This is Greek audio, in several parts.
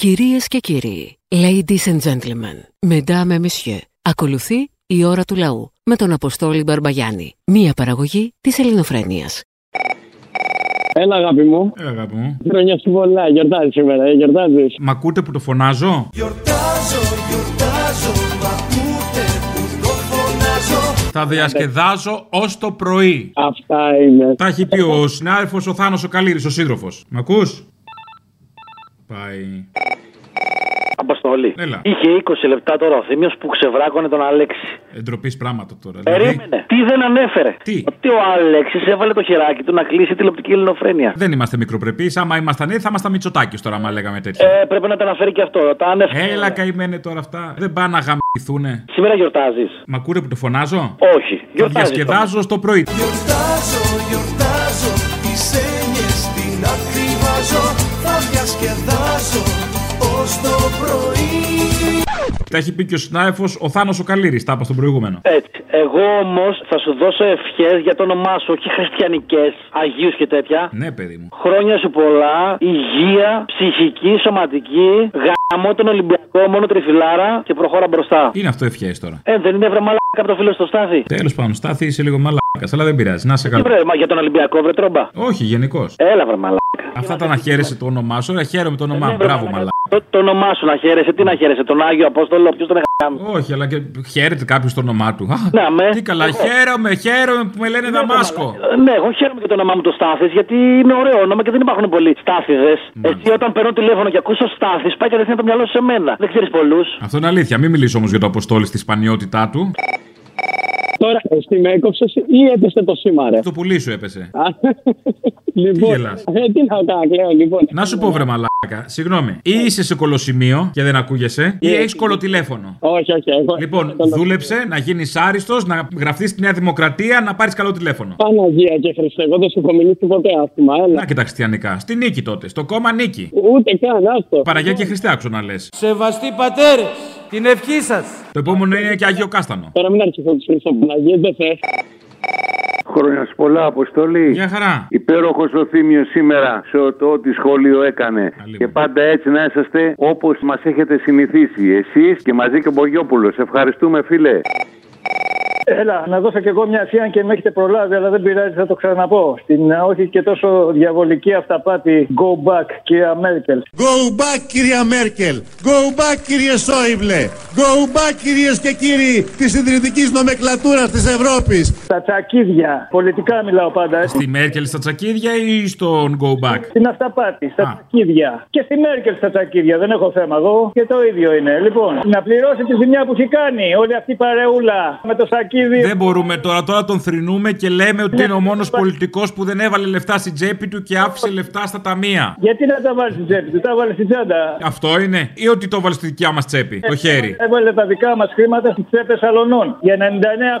Κυρίες και κύριοι, ladies and gentlemen, mesdames et messieurs, ακολουθεί η ώρα του λαού με τον Αποστόλη Μπαρμπαγιάννη, μία παραγωγή της ελληνοφρένειας. Έλα, αγάπη μου. Έλα, αγάπη μου. Χρόνια σου πολλά. Γιορτάζεις σήμερα, ε, γιορτάζεις. Μ' ακούτε που το φωνάζω; Γιορτάζω, γιορτάζω, μ' ακούτε που το φωνάζω Θα διασκεδάζω ως το πρωί. Αυτά είναι. Τα έχει πει ο συνάδελφος ο Θάνος ο Καλήρη, ο σύντροφος. Μ' ακούς; Πάει. Αποστολή. Έλα. Είχε 20 λεπτά τώρα ο Θήμιος που ξεβράκωνε τον Αλέξη. Εντροπής πράγματα τώρα. δηλαδή. Περίμενε. Τι δεν ανέφερε. Τι; Ότι ο Αλέξης έβαλε το χεράκι του να κλείσει τηλεοπτική ελληνοφρένεια. Δεν είμαστε μικροπρεπείς. Άμα ήμασταν έτσι, θα ήμασταν Μητσοτάκης τώρα, άμα λέγαμε τέτοια. Ε, πρέπει να τα αναφέρει και αυτό. Τα ανέφερε. Έλα, καημένε τώρα αυτά. Δεν πάνε να γαμηθούνε. Σήμερα γιορτάζεις. Μ' ακούτε που το φωνάζω; Όχι. Θα Γιορτάζεις. διασκεδάζω στο πρωί. Γιορτάζω, γιορτάζω, τις έννοιες την άκρη βάζω Θα διασκεδάζω ως το πρωί Τα έχει πει και ο συνάδελφος ο Θάνος ο Καλήρη. Τα είπα στον προηγούμενο. Έτσι. Εγώ όμως θα σου δώσω ευχές για το όνομά σου, όχι χριστιανικές, Αγίους και τέτοια. Ναι, παιδί μου. Χρόνια σου πολλά, υγεία, ψυχική, σωματική, γάμο τον Ολυμπιακό, μόνο τριφυλάρα και προχώρα μπροστά. Είναι αυτό ευχές τώρα. Ε, δεν είναι βρε μαλάκα από το φίλο στο στάθι. Τέλος πάντων, στάθη είσαι λίγο μαλάκας, αλλά δεν πειράζει. Να σε Τι καλά. βρε, μα για τον Ολυμπιακό, βρε τρόμπα. Όχι, γενικώς. Έλα, βρε μαλάκα. Αυτά τα να χαίρεσαι το όνομά σου. Ωραία, χαίρομαι το όνομά Ναι, μου. βρε, Μπράβο, μαλάκα. μαλάκα. Το, το όνομά σου να χαίρεσαι, τι να χαίρεσαι, τον Άγιο Απόστολο, ποιος τον εγγάμει. Όχι, αλλά και χαίρεται κάποιος το όνομά του. Α, Να με. Τι καλά, Ναι. χαίρομαι, χαίρομαι που με λένε Δαμάσκο. Ναι, εγώ χαίρομαι και το όνομά μου το Στάθης, γιατί είναι ωραίο όνομα και δεν υπάρχουν πολλοί Στάθηδε. Εσύ όταν παίρνω τηλέφωνο και ακούσω Στάθης, πάει κατευθείαν το μυαλό σου σε μένα. Δεν ξέρεις πολλούς. Αυτό είναι αλήθεια. Μην μιλήσω όμως για το αποστόλη στη σπανιότητά του. Τώρα, εσύ με έκοψες ή έπεσε το σήμα, ρε; Το πουλί σου έπεσε. Α, λοιπόν, γελάς; ε, τι να κάνω, κλαίω, λοιπόν. Να σου πω, βρε μαλάκα, συγγνώμη. Ή είσαι σε κολοσημείο και δεν ακούγεσαι, ή έχεις κολοτηλέφωνο. Όχι, όχι, εγώ. Λοιπόν, δούλεψε να γίνεις άριστος, να γραφτείς στη Νέα Δημοκρατία, να πάρεις καλό τηλέφωνο. Παναγία και Χριστέ, εγώ δεν σου έχω μιλήσει ποτέ άσχημα, έλα. Να και τα χριστιανικά. Στη νίκη τότε. Στο κόμμα νίκη. Ούτε καν, άστο. Παραγιά και Χριστέ άκουσα να λες. Σεβαστοί πατέρες, την ευχή σας. Το επόμενο είναι και Άγιο Κάστανο. Τώρα μην αρχίσω του Χριστό Παναγία, δεν θες. Χρόνια σου πολλά, Αποστολή. Γεια χαρά. Υπέροχος ο Θήμιος σήμερα σε το ό,τι σχόλιο έκανε. Καλή Και μου. πάντα έτσι να είσαστε όπως μας έχετε συνηθίσει. Εσείς και μαζί και ο Μπογιόπουλος. Ευχαριστούμε, φίλε. Έλα, να δώσω και εγώ μια ευχή, αν και με έχετε προλάβει, αλλά δεν πειράζει, θα το ξαναπώ. Στην ε, όχι και τόσο διαβολική αυταπάτη Go Back, κυρία Μέρκελ. Go back κυρία Μέρκελ. Go back κύριε Σόιμπλε. Go back κυρίες και κύριοι της ιδρυτικής νομεκλατούρας της Ευρώπης. Τα τσακίδια, πολιτικά μιλάω πάντα, έτσι. Στη Μέρκελ στα τσακίδια ή στον Go Back; Στην αυταπάτη, στα Α. τσακίδια. Και στη Μέρκελ στα τσακίδια, δεν έχω θέμα εγώ. Και το ίδιο είναι. Λοιπόν, να πληρώσει τη ζημιά που έχει κάνει όλη αυτή η παρεούλα με το σακίδι. Δεν μπορούμε τώρα, τώρα τον θρυνούμε και λέμε ότι είναι ο μόνος πολιτικός που δεν έβαλε λεφτά στην τσέπη του και άφησε λεφτά στα ταμεία. Γιατί να τα βάλεις στην τσέπη του, τα βάλεις στην τσάντα. Αυτό είναι, ή ότι το έβαλε στη δικιά μας τσέπη, το χέρι. Έβαλε τα δικά μας χρήματα στις τσέπες αλωνών για 99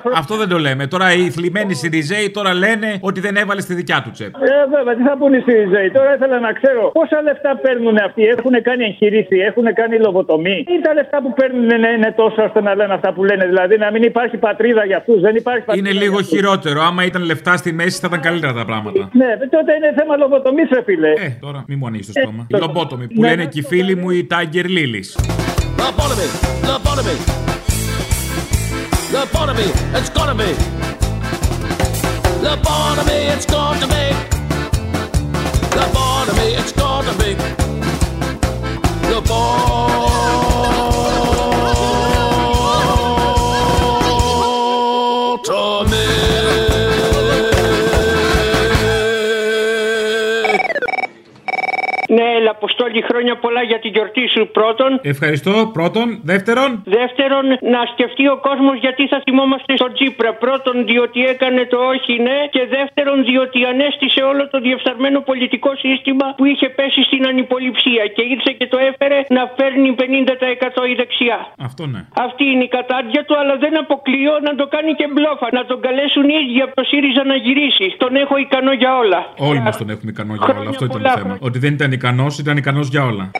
χρόνια. Αυτό δεν το λέμε. Τώρα οι θλιμμένοι Σιριζέοι τώρα λένε ότι δεν έβαλε στη δικιά του τσέπη. Ε, βέβαια, τι θα πούνε οι Σιριζέοι; Τώρα ήθελα να ξέρω πόσα λεφτά παίρνουν αυτοί; Έχουν κάνει εγχειρήσει, έχουν κάνει λογοτομή; Ή τα λεφτά που παίρνουν είναι, είναι τόσο ώστε να λένε αυτά που λένε. Δηλαδή να μην υπάρχει πατρίδα για αυτούς. Δεν υπάρχει πατρίδα. Είναι για λίγο αυτούς. χειρότερο. Άμα ήταν λεφτά στη μέση θα ήταν καλύτερα τα πράγματα. Ναι, τότε είναι θέμα λογοτομής, ρε φίλε. Ε, τώρα μη μου ανοίξει το στόμα. Ε, Η λομπότομη που ναι, λένε ναι, και οι φίλοι μου οι Tiger Lilies. Lobotomy, lobotomy Lobotomy, it's gonna be Lobotomy, it's gonna be Lobotomy, it's gonna be Lobotomy Αποστόλη, χρόνια πολλά για την γιορτή σου πρώτον. Ευχαριστώ. Πρώτον. Δεύτερον; Δεύτερον, να σκεφτεί ο κόσμος γιατί θα θυμόμαστε στον Τσίπρα. Πρώτον, διότι έκανε το όχι ναι. Και δεύτερον, διότι ανέστησε όλο το διεφθαρμένο πολιτικό σύστημα που είχε πέσει στην ανυποληψία. Και ήρθε και το έφερε να φέρνει 50% η δεξιά. Αυτό ναι. Αυτή είναι η κατάντια του, αλλά δεν αποκλείω να το κάνει και μπλόφα. Να τον καλέσουν οι ίδιοι από το ΣΥΡΙΖΑ να γυρίσει. Τον έχω ικανό για όλα. Όλοι μας τον έχουμε ικανό για όλα. Χρόνια Αυτό ήταν πολλά, το θέμα. Ότι δεν ήταν ικανός, ήταν ικανός για όλα.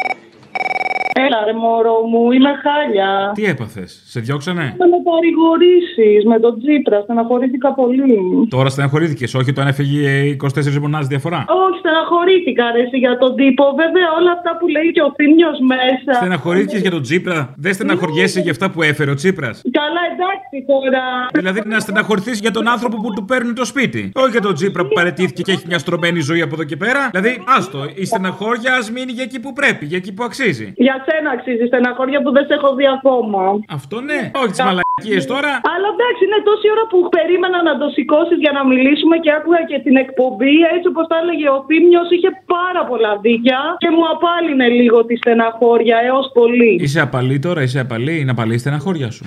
Έλα, ρε μωρό μου, είμαι χάλια. Τι έπαθες, σε διώξανε; Με με παρηγορήσεις με τον Τζίπρα, στεναχωρήθηκα πολύ. Τώρα στεναχωρήθηκες, όχι όταν έφυγε 24 μονάδε διαφορά; Όχι, στεναχωρήθηκα ρε εσύ, για τον τύπο. Βέβαια, όλα αυτά που λέει και ο Θήμιος μέσα. Στεναχωρήθηκες για τον Τσίπρα. Δεν στεναχωριέσαι για αυτά που έφερε ο Τσίπρα. Καλά, εντάξει τώρα. Δηλαδή να στεναχωρηθείς για τον άνθρωπο που του παίρνει το σπίτι. Όχι για τον Τσίπρα που παρετήθηκε και έχει μια στρωμένη ζωή από εδώ και πέρα. Δηλαδή, άστο, η στεναχώρια ας μείνει για εκεί που πρέπει, για εκεί που αξίζει. Για σένα αξίζει στεναχώρια που δεν σε έχω δει ακόμα. Αυτό ναι, όχι τις μαλακίες τώρα. Αλλά εντάξει, είναι τόση ώρα που περίμενα να το σηκώσεις για να μιλήσουμε και άκουγα και την εκπομπή. Έτσι όπως τα έλεγε ο Θήμιος, είχε πάρα πολλά δίκια και μου απάλυνε λίγο τη στεναχώρια έως πολύ. Είσαι απαλή τώρα, είσαι απαλή, είναι απαλή η στεναχώρια σου.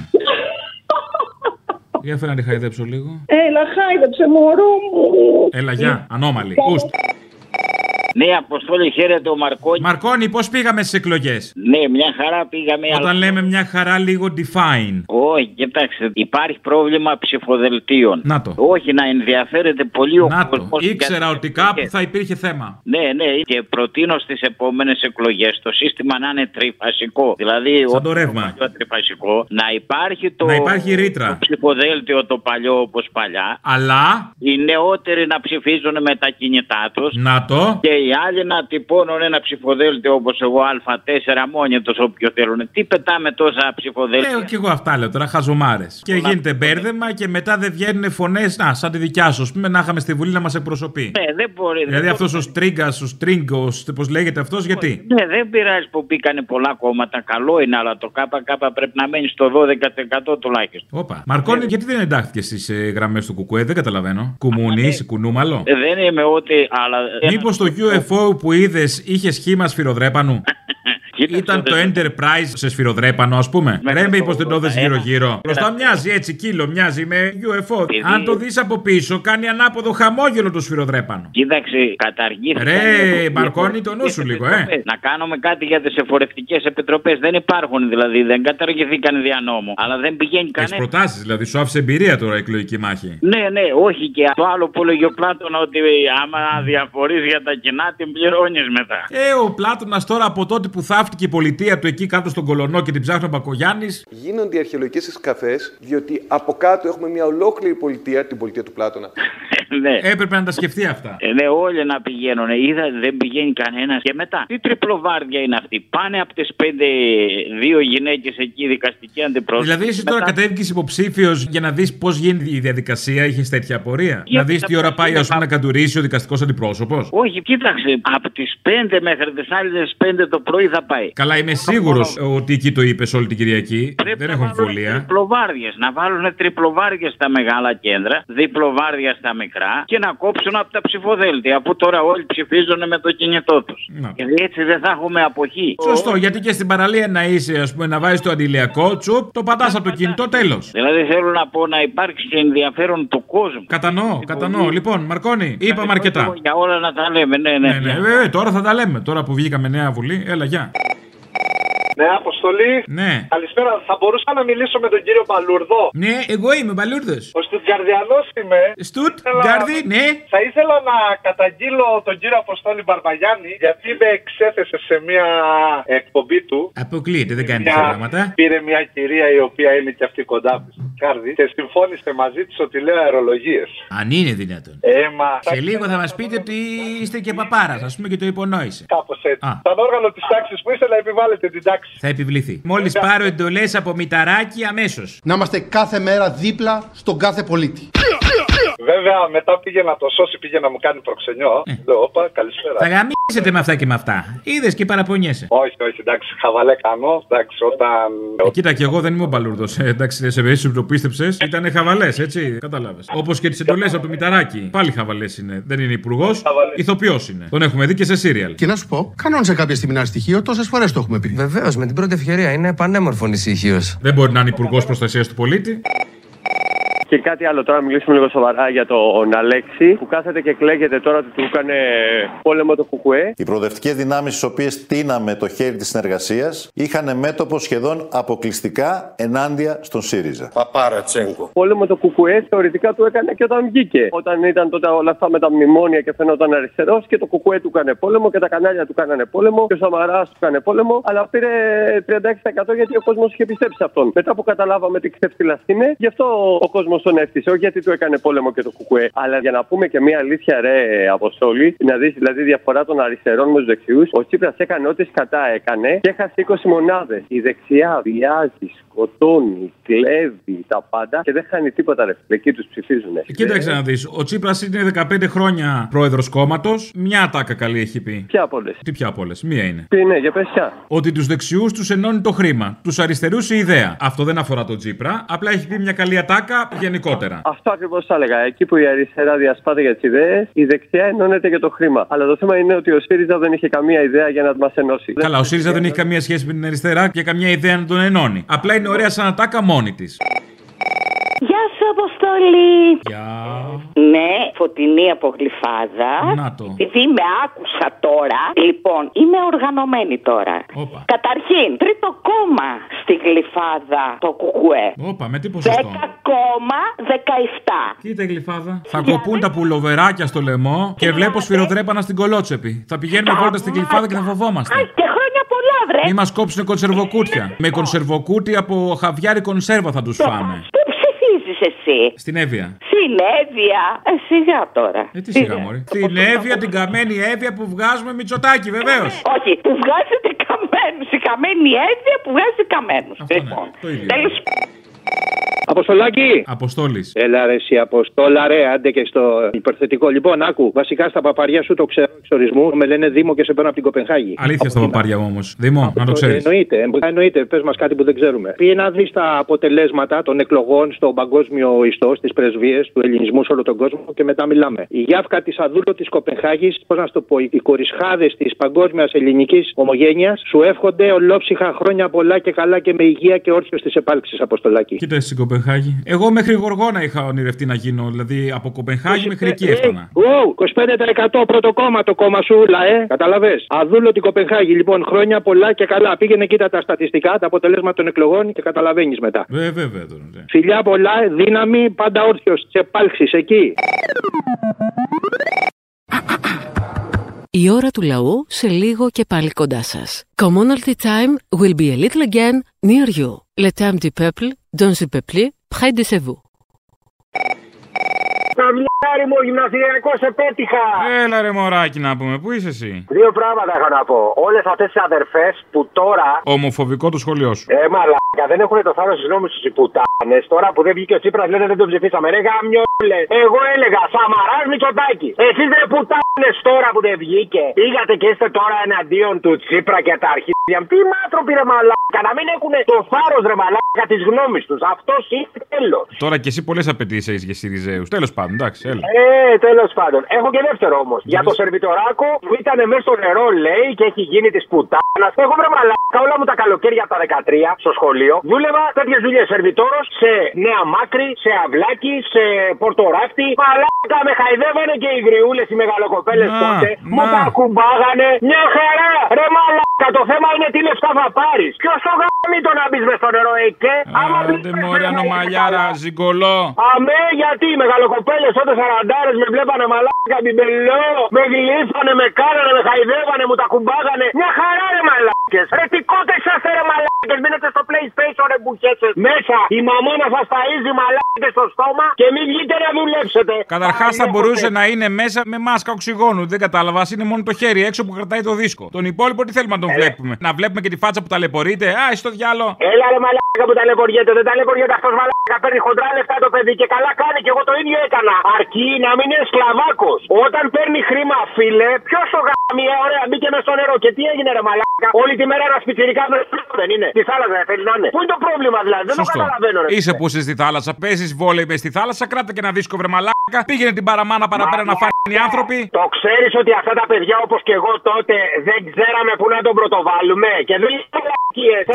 Για φέρε να τη χαϊδέψω λίγο. Έλα, χάιδεψε, μωρό μου. Έλα, γεια, ανώμαλη. Ουστ. Ναι, Αποστόλη, χαίρετε ο Μαρκόνι. Μαρκόνι, πώς πήγαμε στις εκλογές; Ναι, μια χαρά πήγαμε. Όταν αλλά- λέμε μια χαρά, λίγο define. Όχι, κοιτάξτε, υπάρχει πρόβλημα ψηφοδελτίων. Να το. Όχι, να ενδιαφέρεται πολύ ο Να το. κόσμος Ήξερα για τις ότι κάπου εκλογές. θα υπήρχε θέμα. Ναι, ναι, και προτείνω στις επόμενες εκλογές το σύστημα να είναι τριφασικό. Δηλαδή, Σαν όχι το ρεύμα. παλιό τριφασικό, να υπάρχει το. Να υπάρχει ρήτρα. Το ψηφοδέλτιο το παλιό όπως παλιά. Αλλά. Οι νεότεροι να ψηφίζουν με τα κινητά τους. Να το. Και οι άλλοι να τυπώνουν ένα ψηφοδέλτιο όπως εγώ Α4 μόνοι τους όποιο θέλουν. Τι πετάμε τόσα ψηφοδέλτια; Λέω και εγώ αυτά λέω τώρα, χαζομάρες. Και γίνεται μπέρδεμα και μετά δεν βγαίνουν φωνές, να, σαν τη δικιά σου, ας πούμε, να είχαμε στη Βουλή να μας εκπροσωπεί. Ναι, δεν μπορεί. Δηλαδή δεν αυτός ο Στρίγκας, ο Στρίγκος, πώς λέγεται αυτός, γιατί; Ναι, δεν πειράζει που μπήκανε πολλά κόμματα. Καλό είναι, αλλά το ΚΚ πρέπει να μένει στο 12% τουλάχιστον. Όπα. Μαρκόνι, γιατί δεν εντάχθηκε στις ε, γραμμές του Κουκουέ, δεν καταλαβαίνω. Κουμούνι, είσαι κουνούμαλο. Ε, δεν είμαι ό,τι. Αλλά... Μήπως το UFO που είδες είχες σχήμα σφυροδρέπανου; Ήταν το Enterprise σε σφυροδρέπανο, ας πούμε. Ρε, μήπω δεν το δες γύρω-γύρω. Μπροστά μοιάζει έτσι, κύλο, μοιάζει με UFO. Αν το δεις από πίσω, κάνει ανάποδο χαμόγελο το σφυροδρέπανο. Κοίταξε, καταργήθηκαν. Ρε, Μαρκώνει το νου σου λίγο, ε. Να κάνουμε κάτι για τις εφορευτικές επιτροπές. Δεν υπάρχουν δηλαδή, δεν καταργηθήκαν δια νόμου. Αλλά δεν πηγαίνει Έχεις κανένα. προτάσεις, δηλαδή σου άφησε εμπειρία τώρα η εκλογική μάχη. Ναι, ναι, όχι και το άλλο που έλεγε ο Πλάτωνα ότι άμα διαφορεί για τα κοινά την πληρώνεις μετά. Ε, ο Πλάτωνας τώρα από τότε που θαύτηκε η πολιτεία του εκεί κάτω στον Κολονό και την ψάχνει ο Μπακογιάννης. Γίνονται οι αρχαιολογικές εσκαφές, διότι από κάτω έχουμε μια ολόκληρη πολιτεία, την πολιτεία του Πλάτωνα. ναι. Έπρεπε να τα σκεφτεί αυτά. Ε, ναι, όλοι να πηγαίνουν. Είδα δεν πηγαίνει κανένας. Και μετά, τι τριπλοβάρδια είναι αυτή. Πάνε από τις πέντε δύο γυναίκες εκεί δικαστική αντιπρόσωπη. Δηλαδή, εσύ τώρα κατέβηκες υποψήφιος για να δεις πώς γίνεται η διαδικασία, είχες τέτοια απορία; Να δεις τι ώρα πάει, ας πούμε, να καντουρίσει ο δικαστικός αντιπρόσωπος; Όχι, κοίταξε. Από τις 5 μέχρι τις άλλες 5 το πρωί θα πάει. Καλά, είμαι σίγουρος ότι εκεί το είπες όλη την Κυριακή. Δεν έχω αμφιβολία. Τριπλοβάρδιες. Να βάλουν τριπλοβάρδιες στα μεγάλα κέντρα, διπλοβάρδια στα μικρά και να κόψουν από τα ψηφοδέλτια. Αφού τώρα όλοι ψηφίζουν με το κινητό τους. Γιατί έτσι δεν θα έχουμε αποχή. Σωστό, γιατί και στην παραλία να είσαι, ας πούμε, να βάζεις το αντιλιακό τσουπ, το πατάς από το κινητό, τέλος. Δηλαδή θέλω να πω να υπάρξει και ενδιαφέρον του κόσμου. Κατανοώ, κατανοώ. Λοιπόν, Μαρκόνι, είπαμε αρκετά. Για όλα να τα λέμε, ναι, ναι. Ναι, ναι, βέβαια, τώρα θα τα λέμε. Τώρα που βγήκαμε νέα βουλή, έλα, γεια. Ναι, Αποστολή. Ναι. Καλησπέρα. Θα μπορούσα να μιλήσω με τον κύριο Παλούρδο. Ναι, εγώ είμαι Μπαλούρδος. Ο Στουτγκαρδιανός είμαι. Στουτ, Γκάρδι, ναι. Θα ήθελα να καταγγείλω τον κύριο Αποστόλη Μπαρμπαγιάννη γιατί με εξέθεσε σε μια εκπομπή του. Αποκλείεται, δεν κάνει τέτοια Μια- πράγματα. Πήρε μια κυρία η οποία είναι και αυτή κοντά μου. Κάρδι και συμφώνησε μαζί της ότι λέω αερολογίες. Αν είναι δυνατόν. Ε, μα. Σε λίγο θα μας πείτε ότι είστε και παπάρας, ας πούμε, και το υπονόησε. Κάπως έτσι. Α. Σαν όργανο της τάξης που είστε να επιβάλλετε την τάξη. Θα επιβληθεί. Μόλις πάρω εντολές από μηταράκι, αμέσως. Να είμαστε κάθε μέρα δίπλα στον κάθε πολίτη. Βέβαια, μετά πήγε να το σώσει, πήγε να μου κάνει προξενιό. Λέω, όπα, καλησπέρα. Θα γαμίσετε με αυτά και με αυτά. Είδες και παραπονιέσαι. Όχι, όχι, εντάξει, χαβαλέ κάνω. Εντάξει, όταν. Ε, κοίτα, και εγώ δεν είμαι ο Μπαλούρδος. Ε, εντάξει, σε περίπτωση που το πίστεψε, ήταν χαβαλές, έτσι. Κατάλαβες. Όπως και τις εντολές από το μηταράκι. Πάλι χαβαλές είναι. Δεν είναι υπουργός, ηθοποιός είναι. Τον έχουμε δει και σε σύριαλ. Και να σου πω, κανόνισε κάποια στιγμή ένα στοιχείο, τόσες φορές το έχουμε πει. Βεβαίως, με την πρώτη ευκαιρία είναι πανέμορφο ησυχίο. Δεν μπορεί να είναι υπουργός προστασίας του πολίτη. Και κάτι άλλο τώρα, να μιλήσουμε λίγο σοβαρά για τον Αλέξη που κάθεται και κλαίγεται τώρα ότι του έκανε πόλεμο το Κουκουέ. Οι προοδευτικές δυνάμεις, στις οποίες τίναμε το χέρι της συνεργασίας, είχαν μέτωπο σχεδόν αποκλειστικά ενάντια στον ΣΥΡΙΖΑ. Παπάρα Τσέγκο. Πόλεμο το Κουκουέ θεωρητικά του έκανε και όταν βγήκε. Όταν ήταν τότε όλα αυτά με τα μνημόνια και φαινόταν αριστερός και το Κουκουέ του έκανε πόλεμο και τα κανάλια του κάνανε πόλεμο και ο Σαμαράς του έκανε πόλεμο. Αλλά πήρε 36% γιατί ο κόσμος είχε πιστέψει σε αυτόν. Μετά που καταλάβαμε τι ξεφτυλά είναι, γι' αυτό ο κόσμος τον έφτιασε. Όχι γιατί του έκανε πόλεμο και το Κουκουέ. Αλλά για να πούμε και μία αλήθεια, ρε Αποστόλη, να δεις δηλαδή διαφορά των αριστερών με τους δεξιούς. Ο Τσίπρας έκανε ό,τι κατά έκανε και έχασε 20 μονάδες. Η δεξιά βιάζει, σκοτώνει, κλέβει τα πάντα και δεν χάνει τίποτα ρε. Εκεί τους ψηφίζουν. Κοίταξε να δεις. Ο Τσίπρας είναι 15 χρόνια πρόεδρος κόμματος. Μια ατάκα καλή έχει πει. Ποια από όλες; Τι πια από όλες; Μία είναι. Τι είναι, για πες ποια. Ότι τους δεξιούς τους ενώνει το χρήμα. Τους αριστερούς η ιδέα. Αυτό δεν αφορά τον Τσίπρα. Απλά έχει πει μια καλή ατάκα γενικότερα. Αυτό ακριβώς θα έλεγα. Εκεί που η αριστερά διασπάται για τις ιδέες, η δεξιά ενώνεται για το χρήμα. Αλλά το θέμα είναι ότι ο ΣΥΡΙΖΑ δεν είχε καμία ιδέα για να μας ενώσει. Καλά, ο ΣΥΡΙΖΑ δεν έχει καμία σχέση με την αριστερά και καμία ιδέα να τον ενώνει. Απλά είναι ωραία σαν ατάκα μόνη της. Γεια σου, Αποστολή. Γεια. Ναι, φωτεινή από γλυφάδα. Να το. Επειδή με άκουσα τώρα, λοιπόν, είμαι οργανωμένη τώρα. Όπα. Καταρχήν, τρίτο κόμμα στη γλυφάδα το κουκουέ. Όπα, με τι ποσοστό; 10,17. Κοίτα η γλυφάδα. Θα κοπούν τα πουλοβεράκια στο λαιμό και βλέπω σφυροδρέπανα στην κολότσεπη. Θα πηγαίνουμε βόλτα στην γλυφάδα και θα φοβόμαστε. Αχ, και χρόνια πολλά, βρε. Μη μας κόψουν κονσερβοκούτια. Με κονσερβοκούτι από χαβιάρι κονσέρβα θα τους φάμε. Πού ψηφίζει εσύ. Στην Εύβοια. Συνέδεια. Ε, σιγά τώρα. Ε, τι σιγά, Μωρή. Στην Εύβοια, την καμένη Εύβοια που βγάζουμε μυτσοτάκι, βεβαίως. Όχι, που βγάζετε καμένους. Η καμένη έδεια που βγάζει καμένους. Λοιπόν, Το ίδιο. τέλος Αποστολάκι! Αποστόλης. Έλα ρε, εσύ Αποστόλα, ρε, άντε και στο υπερθετικό. Λοιπόν, άκου, βασικά στα παπαριά σου το ξέρω εξορισμού. Με λένε Δήμο και σε παίρνω από την Κοπενχάγη. Αλήθεια στα παπάρια μου όμω. Δημό, να το ξέρεις. Εννοείται, ε, εννοείται. Πες μας κάτι που δεν ξέρουμε. Πήγε να δεις τα αποτελέσματα των εκλογών στο παγκόσμιο ιστό, στις πρεσβείες του ελληνισμού σε όλο τον κόσμο και μετά μιλάμε. Η Γιάφκα της Αδούλο της Κοπενχάγης, πώς να σου το πω, οι κορισχάδες της παγκόσμιας ελληνικής ομογένειας σου εύχονται ολόψυχα χρόνια πολλά και καλά και με υγεία και όρθιος της επάλξης, Αποστολάκι. Κοίτα στην Κοπενχάγη. Εγώ μέχρι Γοργόνα είχα ονειρευτεί να γίνω. Δηλαδή από Κοπενχάγη μέχρι εκεί έφτανα. Wow, 25% πρώτο κόμμα το κόμμα σου, λα, ε. Καταλαβέ. Αδούλο την Κοπενχάγη. Λοιπόν, χρόνια πολλά και καλά. Πήγαινε κοίτα τα στατιστικά, τα αποτελέσματα των εκλογών και καταλαβαίνεις μετά. Ε, βέβαια τώρα. ναι. Φιλιά πολλά, δύναμη, πάντα όρθιος τη επάλξη εκεί. Η ώρα του λαού σε λίγο και πάλι κοντά σας. Commonalty time will be a little again near you. Le temps du peuple, dans le peuple, près de chez vous. Καμιάρι μου, γυμναστηριακός σε πέτυχα. Έλα ρε μωράκι να πούμε, πού είσαι εσύ; Δύο πράγματα έχω να πω. Όλες αυτές τις αδερφές που τώρα. Ομοφοβικό το σχολείο σου. Ε, μαλάκα, δεν έχουν το θάρρος της νόμη τους οι πουτάνες. Τώρα που δεν βγήκε ο Τσίπρας λένε δεν τον ψηφίσαμε. Ρε γαμιόλε. Εγώ έλεγα Σαμαράς Μητσοτάκη. Εσείς δεν πουτάνες τώρα που δεν βγήκε. Πήγατε και είστε τώρα εναντίον του Τσίπρα και τα αρχίδια. Τι μάτροποι ρε μαλάκα. Να μην έχουν το θάρρος ρε μαλάκα της γνώμης τους. Αυτός είναι τέλος. Τώρα και εσύ πολλές απαιτήσεις έχεις για Σιριζέους. Τέλος πάντων, εντάξει, έλα. Ε, τέλος πάντων. Έχω και δεύτερο όμως. Για το σερβιτοράκο που ήταν μέσα στο νερό, λέει, και έχει γίνει της πουτάνας. Έχω βρε μαλάκα όλα μου τα καλοκαίρια από τα 13 στο σχολείο. Δούλευα τέτοιες δουλειές. Σερβιτόρος σε Νέα Μάκρη, σε Αυλάκι, σε Πορτοράφτη. Μαλάκα με χαϊδεύανε και οι γριούλες, οι μεγαλοκοπέλες Να, τότε. να. Μου τα κουμπάγανε. Μια χαρά. Ρε μαλάκα, το θέμα είναι τι λεφτά θα πάρεις. Ποιος το γάμι το να μπεις μες στο νερό, εκέ. Άμα Άντε μωρέ ανομαλιάρα, ζυγκολό. Αμέ, γιατί οι μεγαλοκοπέλες τότε σαραντάρες με βλέπανε μαλάκα μπιμπελό. Με γλύφανε, με κάνανε, με χαϊδεύανε, μου τα κουμπάγανε. Μια χαρά ρε μαλάκε. Ρε τι κότε είσαστε ρε μαλάκες. Μείνετε στο PlayStation ρε μπουχέσαι. Μέσα η μαμά να σας ταΐζει μαλάκες στο στόμα και μην βγείτε να δουλέψετε. Καταρχάς θα μπορούσε να είναι μέσα με μάσκα οξυγόνου. Δεν κατάλαβα. ας Είναι μόνο το χέρι έξω που κρατάει το δίσκο. Τον υπόλοιπο τι θέλουμε να τον βλέπουμε; Να βλέπουμε και τη φάτσα που ταλαιπωρείται; Α, στο διάλο. Έλα ρε μαλάκα που ταλαιπωριέται. Δεν ταλαιπωριέται αυτός μαλάκα. Παίρνει χοντρά λεφτά το παιδί και καλά κάνει και εγώ το ίδιο έκανα. Αρκεί να μην είναι σκλαβάκος. Όταν παίρνει χρήμα, φίλε, ποιος το γάμια, ωραία, μπήκε με στο νερό και τι έγινε ρε μαλάκα; Όλη τη μέρα ένα πιτσιρικά με δεν είναι. Τη θάλασσα δεν θέλει να είναι. Πού είναι το πρόβλημα δηλαδή, δεν το Σωστό. καταλαβαίνω ρε. Είσαι που είσαι στη θάλασσα. Παίζεις βόλεϊ μες στη θάλασσα. Κράτα και ένα δίσκο βρε μαλάκα. Πήγαινε την παραμάνα παραπέρα να φάνε οι άνθρωποι. Το ξέρεις ότι αυτά τα παιδιά όπως και εγώ τότε δεν ξέραμε πού να τον πρωτοβάλουμε και δεν είναι μαλακίες.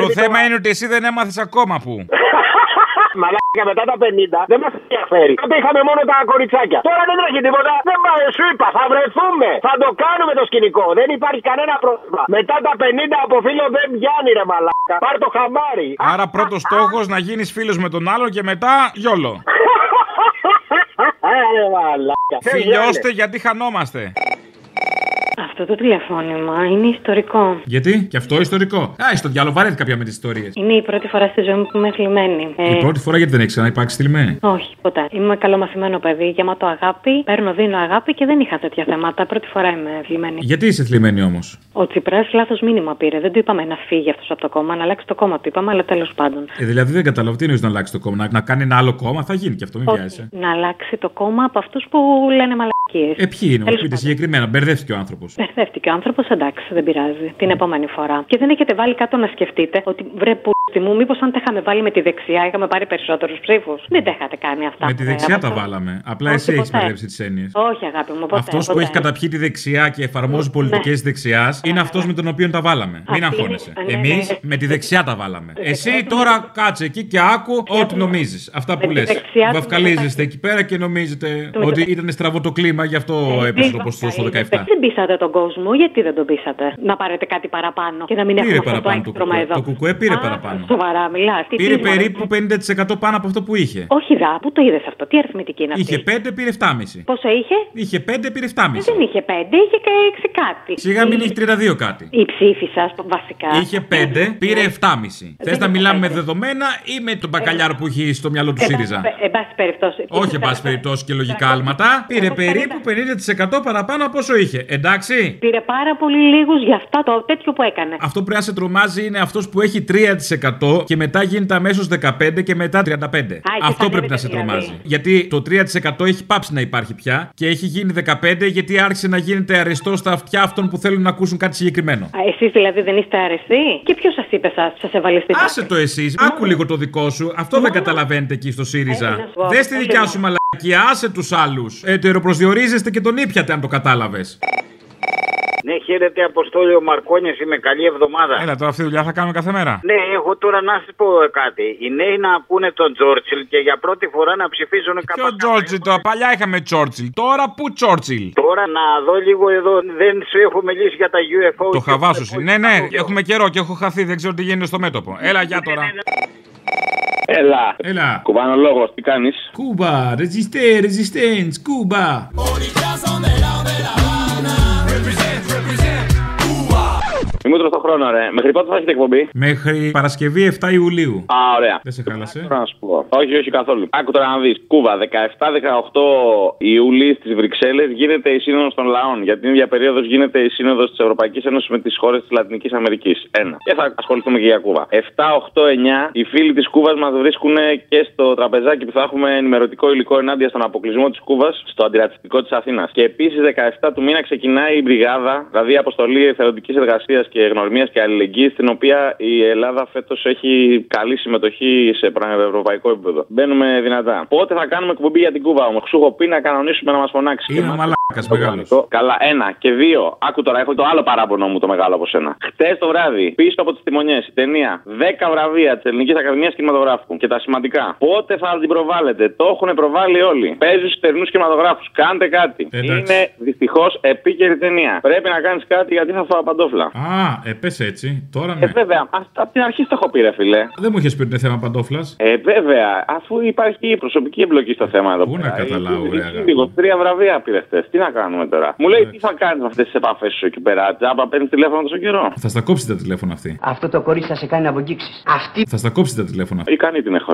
Το θέμα είναι ότι εσύ δεν έμαθες ακόμα που. Μαλάκα μετά τα 50 δεν μας ενδιαφέρει. Τότε είχαμε μόνο τα κοριτσάκια. Τώρα δεν έχει τίποτα. Δεν πάει, σου είπα, θα βρεθούμε. Θα το κάνουμε το σκηνικό. Δεν υπάρχει κανένα πρόβλημα. Μετά τα 50 από φίλο δεν πιάνει ρε μαλάκα. Πάρ το χαμπάρι. Άρα πρώτος στόχος να γίνεις φίλος με τον άλλο και μετά γιόλο. Άρε μαλάκα. Φιλιώστε γιατί χανόμαστε. Αυτό το τηλεφώνημα είναι ιστορικό. Γιατί; Και αυτό ιστορικό; Α, στο διάλογο βαρέθηκα πια με τις ιστορίες. Είναι η πρώτη φορά στη ζωή μου που είμαι θλιμμένη. Ε, Η πρώτη φορά γιατί δεν έχεις ξαναυπάρξει θλιμμένη; Όχι, ποτέ. Είμαι καλομαθημένο παιδί, γεμάτο αγάπη. Παίρνω, δίνω αγάπη και δεν είχα τέτοια θέματα. Πρώτη φορά είμαι θλιμμένη. Γιατί είσαι θλιμμένη όμως; Ο Τσιπράς λάθος μήνυμα πήρε. Δεν του είπαμε να φύγει αυτός από το κόμμα, να αλλάξει το κόμμα του είπαμε, αλλά τέλος πάντων. Ε, δηλαδή δεν καταλαβαίνω τι εννοείς να αλλάξει το κόμμα; Να, να κάνει ένα άλλο κόμμα; Θα γίνει και αυτό, μην Όχι, βιάζεσαι. να αλλάξει το κόμμα από αυτούς που λένε μαλακίες. Ε, ποιοι είναι, Τέλος πείτε συγκεκριμένα. Μπερδεύτηκε ο άνθρωπος. Μπερδεύτηκε ο άνθρωπος, εντάξει, δεν πειράζει. Την επόμενη φορά. Και δεν έχετε βάλει κάτω να σκεφτείτε ότι βρε που μου, μήπως αν τα είχαμε βάλει με τη δεξιά είχαμε πάρει περισσότερους ψήφους. Δεν τα είχατε κάνει αυτά. Με τη ποτέ, δεξιά από τα αυτό. βάλαμε. Απλά Όχι, εσύ έχεις ποτέ. μπερδέψει τις έννοιες. Όχι, αγάπη μου, ποτέ. Αυτός που ποτέ. έχει καταπιεί τη δεξιά και εφαρμόζει πολιτικές δεξιάς είναι αυτός με τον οποίο τα βάλαμε. Μην Αυτή αγχώνεσαι. είναι- ναι, Εμείς ναι. με τη δεξιά τα βάλαμε. Εσύ τώρα κάτσε εκεί και άκου ό,τι νομίζεις. Αυτά που τη λες. δεξιά του Βαφκαλίζεστε εκεί πέρα και νομίζετε ότι ήταν στραβό το κλίμα, γι' αυτό έπεσε το ποσοστό στο 17. Δεν πείσατε τον κόσμο, γιατί δεν τον πείσατε. Να πάρετε κάτι παραπάνω και να μην Πήρε έχουμε αυτό το παραπάνω το έκτρωμα κουκουέ. εδώ. Το κουκουέ πήρε Α, παραπάνω. Σοβαρά, μιλά. Πήρε περίπου 50% πάνω από αυτό που είχε. Όχι, δα, πού το είδε αυτό, τι αριθμητική είναι αυτή. Είχε 5, πήρε 7,5. Πόσο είχε? Είχε 5, πήρε 7,5. Δεν είχε πέντε, είχε και έξι κάτι. Σιγά μην είχε 32 κάτι. Η ψήφη σα, βασικά. Είχε 5, πήρε 7,5. Θε να μιλάμε με δεδομένα ή με τον μπακαλιάρο που έχει στο μυαλό του Ε, ΣΥΡΙΖΑ. ε, Εν πάση περιπτώσει. Όχι, εν πάση περιπτώσει και λογικά άλματα. Πήρε περίπου 50% παραπάνω από όσο είχε. Εντάξει. Πήρε πάρα πολύ λίγους για αυτά το τέτοιο που έκανε. Αυτό που πρέπει να σε τρομάζει είναι αυτός που έχει 3% και μετά γίνεται αμέσως 15 και μετά 35. Αυτό πρέπει να σε δηλαδή. τρομάζει. Γιατί το 3% έχει πάψει να υπάρχει πια και έχει γίνει 15 γιατί άρχισε να γίνεται αριστό στα αυτιά αυτών που θέλουν να ακούσουν κάτι συγκεκριμένο. Εσείς δηλαδή δεν είστε αρεστοί; Και ποιος σας είπε σας, σας έβαλε στην Άσε το εσύ, άκου λίγο το δικό σου. Αυτό δεν καταλαβαίνετε εκεί στο Ε, ΣΥΡΙΖΑ. να σου πω, Δες τη όχι, δικιά ναι. σου μαλακία, άσε τους άλλους. Ετεροπροσδιορίζεστε και τον ήπιατε αν το κατάλαβες. Ναι, χαίρετε Αποστόλη ο Μαρκόνιας, είμαι καλή εβδομάδα. Έλα τώρα αυτή τη δουλειά θα κάνουμε κάθε μέρα; Ναι, έχω τώρα να σας πω κάτι. Οι νέοι να ακούνε τον Τζόρτσιλ και για πρώτη φορά να ψηφίζουν Ποιο κάποιο. Τζόρτσιλ τώρα, παλιά είχαμε Τσόρτσιλ. Τώρα πού Τσόρτσιλ. Τώρα να δω λίγο εδώ, δεν σου έχω μιλήσει για τα UFO. Το χαβάσου. Ναι, ναι, έχουμε καιρό και έχω χαθεί, δεν ξέρω τι γίνεται στο μέτωπο. Έλα, για τώρα. Έλα. Έλα. Κουβανολόγο, τι κάνεις; Κούμπα, resiste, resistance, Κούμπα. Είμαι το χρόνο, ρε. Μέχρι πότε θα έχετε εκπομπή; Μέχρι Παρασκευή 7 Ιουλίου. Α, ωραία. Δεν σε χάλασε; Θέλω να σου πω. Όχι, όχι καθόλου. Άκου τώρα να δεις. Κούβα, 17-18 Ιούλη στις Βρυξέλλες γίνεται η Σύνοδος των Λαών. Για την ίδια περίοδος γίνεται η Σύνοδος της Ευρωπαϊκής Ένωσης με τις χώρες της Λατινικής Αμερικής. Ένα. Και θα ασχοληθούμε και για Κούβα. 7, 8, 9 οι φίλοι της Κούβας μας βρίσκουν και στο τραπεζάκι που θα έχουμε ενημερωτικό υλικό ενάντια στον αποκλεισμό της Κούβας στο αντιρατσιστικό της Αθήνας. Και επίσης 17 του μήνα ξεκινάει η Μπριγάδα, δηλαδή η αποστολή εθελοντική εργασίας και γνωριμίας και αλληλεγγύης, στην οποία η Ελλάδα φέτος έχει καλή συμμετοχή σε ευρωπαϊκό επίπεδο. Μπαίνουμε δυνατά. Πότε θα κάνουμε εκπομπή για την Κούβα όμως; Σου έχω πει να κανονίσουμε να μας φωνάξει. Είναι μαλάκας μεγάλος. Καλά, ένα. Και δύο, άκου τώρα, έχω το άλλο παράπονο μου το μεγάλο από σένα. Χτες το βράδυ, πίσω από τις τιμονιές, η ταινία 10 βραβεία της Ελληνικής Ακαδημίας Κινηματογράφου. Και τα σημαντικά. Πότε θα την προβάλλετε; Το έχουν προβάλει όλοι. Παίζεις στους τερνούς κινηματογράφους. Κάντε κάτι. Εντάξει. Είναι δυστυχώς επίκαιρη ταινία. Πρέπει να κάνεις κάτι γιατί θα φάω παντόφλα. Α, ε, πες έτσι. Τώρα Ε, ναι. βέβαια, αυτά από την αρχή το έχω πει, ρε φιλέ. Δεν μου είχες πει ότι είναι θέμα παντόφλας. Ε, βέβαια, αφού υπάρχει η προσωπική εμπλοκή στο θέμα εδώ. Πού να καταλάβω, ρε αγάπη. Λίγος, τρία βραβεία πήρε χτε. Τι να κάνουμε τώρα; Μου λέει τι θα κάνεις με αυτές τις επαφές σου εκεί πέρα. Τζάμπα παίρνεις τηλέφωνο τόσο καιρό; Θα στα κόψει τα τηλέφωνα αυτή. Αυτό το κορίτσι θα σε κάνει να απογγίξει. Αυτή. Θα στα κόψει τα τηλέφωνα. Ικανή την έχω.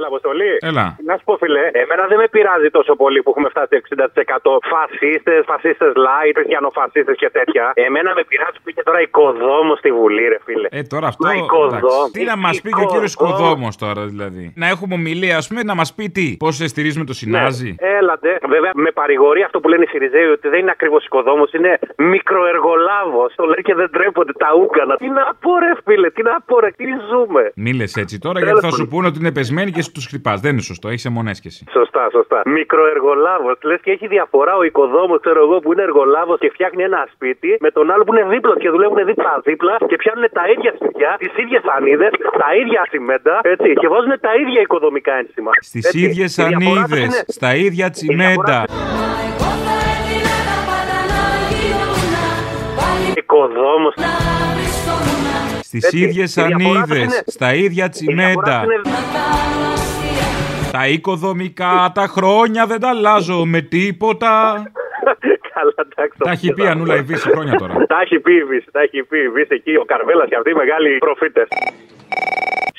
Έλα, Αποστολή. Έλα. Να σου πω, φιλέ, εμένα δεν με πειράζει τόσο πολύ που έχουμε φτάσει 60% φασίστες, φασίστες light, χριστιανοφασίστες και τέτοια. Εμένα με πειράζει που είχε τώρα οικοδόμος στη Βουλή, ρε φίλε. Ε, τώρα αυτό. Μα οικοδόμος. εντάξει. Τι να μας πει και ο κύριος Οικοδόμος τώρα, δηλαδή. Να έχουμε ομιλία, ας πούμε, να μας πει τι. Πώς στηρίζουμε το Συνάζι. Ναι, έλατε. Βέβαια, με παρηγορεί αυτό που λένε οι Σιριζέοι ότι δεν είναι ακριβώς οικοδόμος, είναι μικροεργολάβος. Το λένε και δεν τρέπονται τα ούκανα. Τι να πω, ρε φίλε, τι να πω, ρε, τι ζούμε. Μίλε έτσι τώρα, γιατί θα σου πούνε ότι είναι πεσμένοι και τους χτυπάς. Δεν είναι σωστό, έχεις αιμονές κι εσύ. Σωστά, σωστά. Μικροεργολάβος. Λες και έχει διαφορά ο οικοδόμος, ξέρω εγώ, που είναι εργολάβος και φτιάχνει ένα σπίτι με τον άλλο που είναι δίπλα και δουλεύουν δίπλα-δίπλα και πιάνουν τα ίδια σπίτια, τις ίδιες ανίδες, τα ίδια τσιμέντα, έτσι, και βάζουν τα ίδια οικοδομικά ένσημα. Στις ίδιες ανίδες, στα ίδια τσιμέντα. Οικοδόμο. Στις ίδιες ανίδες, στα ίδια τσιμέντα. Τα οικοδομικά, τα χρόνια δεν τα αλλάζω με τίποτα. Καλά, εντάξει. Τα έχει πει Ανούλα η Βύση χρόνια τώρα. Τα έχει πει η Βίσση, τα έχει πει η Βίσση εκεί, ο Καρβέλας και αυτοί οι μεγάλοι προφήτες.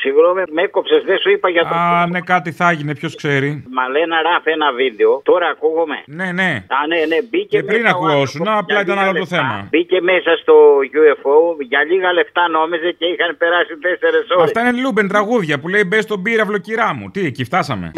Συγγνώμη, με έκοψες, δεν σου είπα για το. Α, ναι, κάτι θα έγινε, ποιος ξέρει. Μαλένα ράφ ένα βίντεο. Τώρα ακούγομαι. Ναι, ναι. Α, ναι, ναι, μπήκε Και πριν μέσα ο ακουγόσουν, άνθρωπος απλά για ήταν λίγα άλλο το λεπτά. θέμα. Μπήκε μέσα στο UFO, για λίγα λεπτά νόμιζε και είχαν περάσει 4 ώρες. Αυτά είναι Λούμπεν τραγούδια που λέει μπες στον πύραυλο κυρά μου. Τι, εκεί φτάσαμε.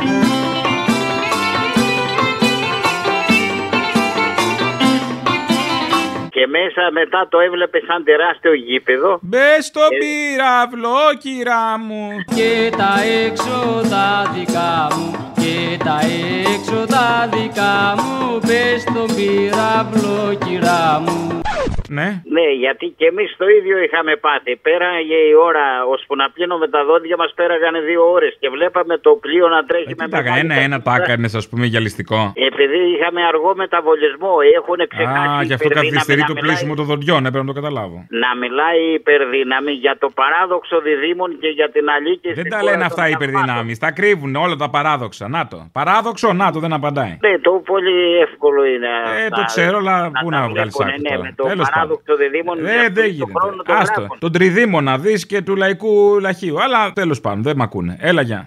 Και μέσα μετά το έβλεπες σαν τεράστιο γήπεδο. Μπες στον Ε, πύραυλο, κυρά μου. Και τα έξοδα δικά μου Και τα έξοδα δικά μου Πες στον πυράβλο κυρά μου Ναι. Ναι, γιατί και εμείς το ίδιο είχαμε πάθει. Πέραγε η ώρα, ώσπου να πλύνουμε τα δόντια μας, πέραγανε δύο ώρες και βλέπαμε το πλοίο να τρέχει με Ε, Τι τα μεγάλη ένα-ένα τα έκανε, ας πούμε, γυαλιστικό. Επειδή είχαμε αργό μεταβολισμό, έχουν ξεχάσει. Α, γι' αυτό υπερδύναμη καθυστερεί να το μιλάει- πλήσιμο των δοντιών, έπρεπε να το καταλάβω. Να μιλάει η υπερδύναμη για το παράδοξο διδήμων και για την αλήκη. Δεν τα λένε αυτά οι υπερδυνάμεις. Τα κρύβουν όλα τα παράδοξα. Να το. Παράδοξο, να το, δεν απαντάει. Ναι, το πολύ εύκολο είναι. Ε, να- το ξέρω, αλλά πού τα να βγάλει βλέπουνε, άκρη ναι, τώρα. με το Τέλος πάντων. παράδοξο διδήμων. Ε, για δεν τον γίνεται. χρόνο το Άστο. γράφουν. Τον τριδήμονα δεις και του λαϊκού λαχείου. Αλλά τέλος πάντων, δεν μ' ακούνε. Έλα, γεια.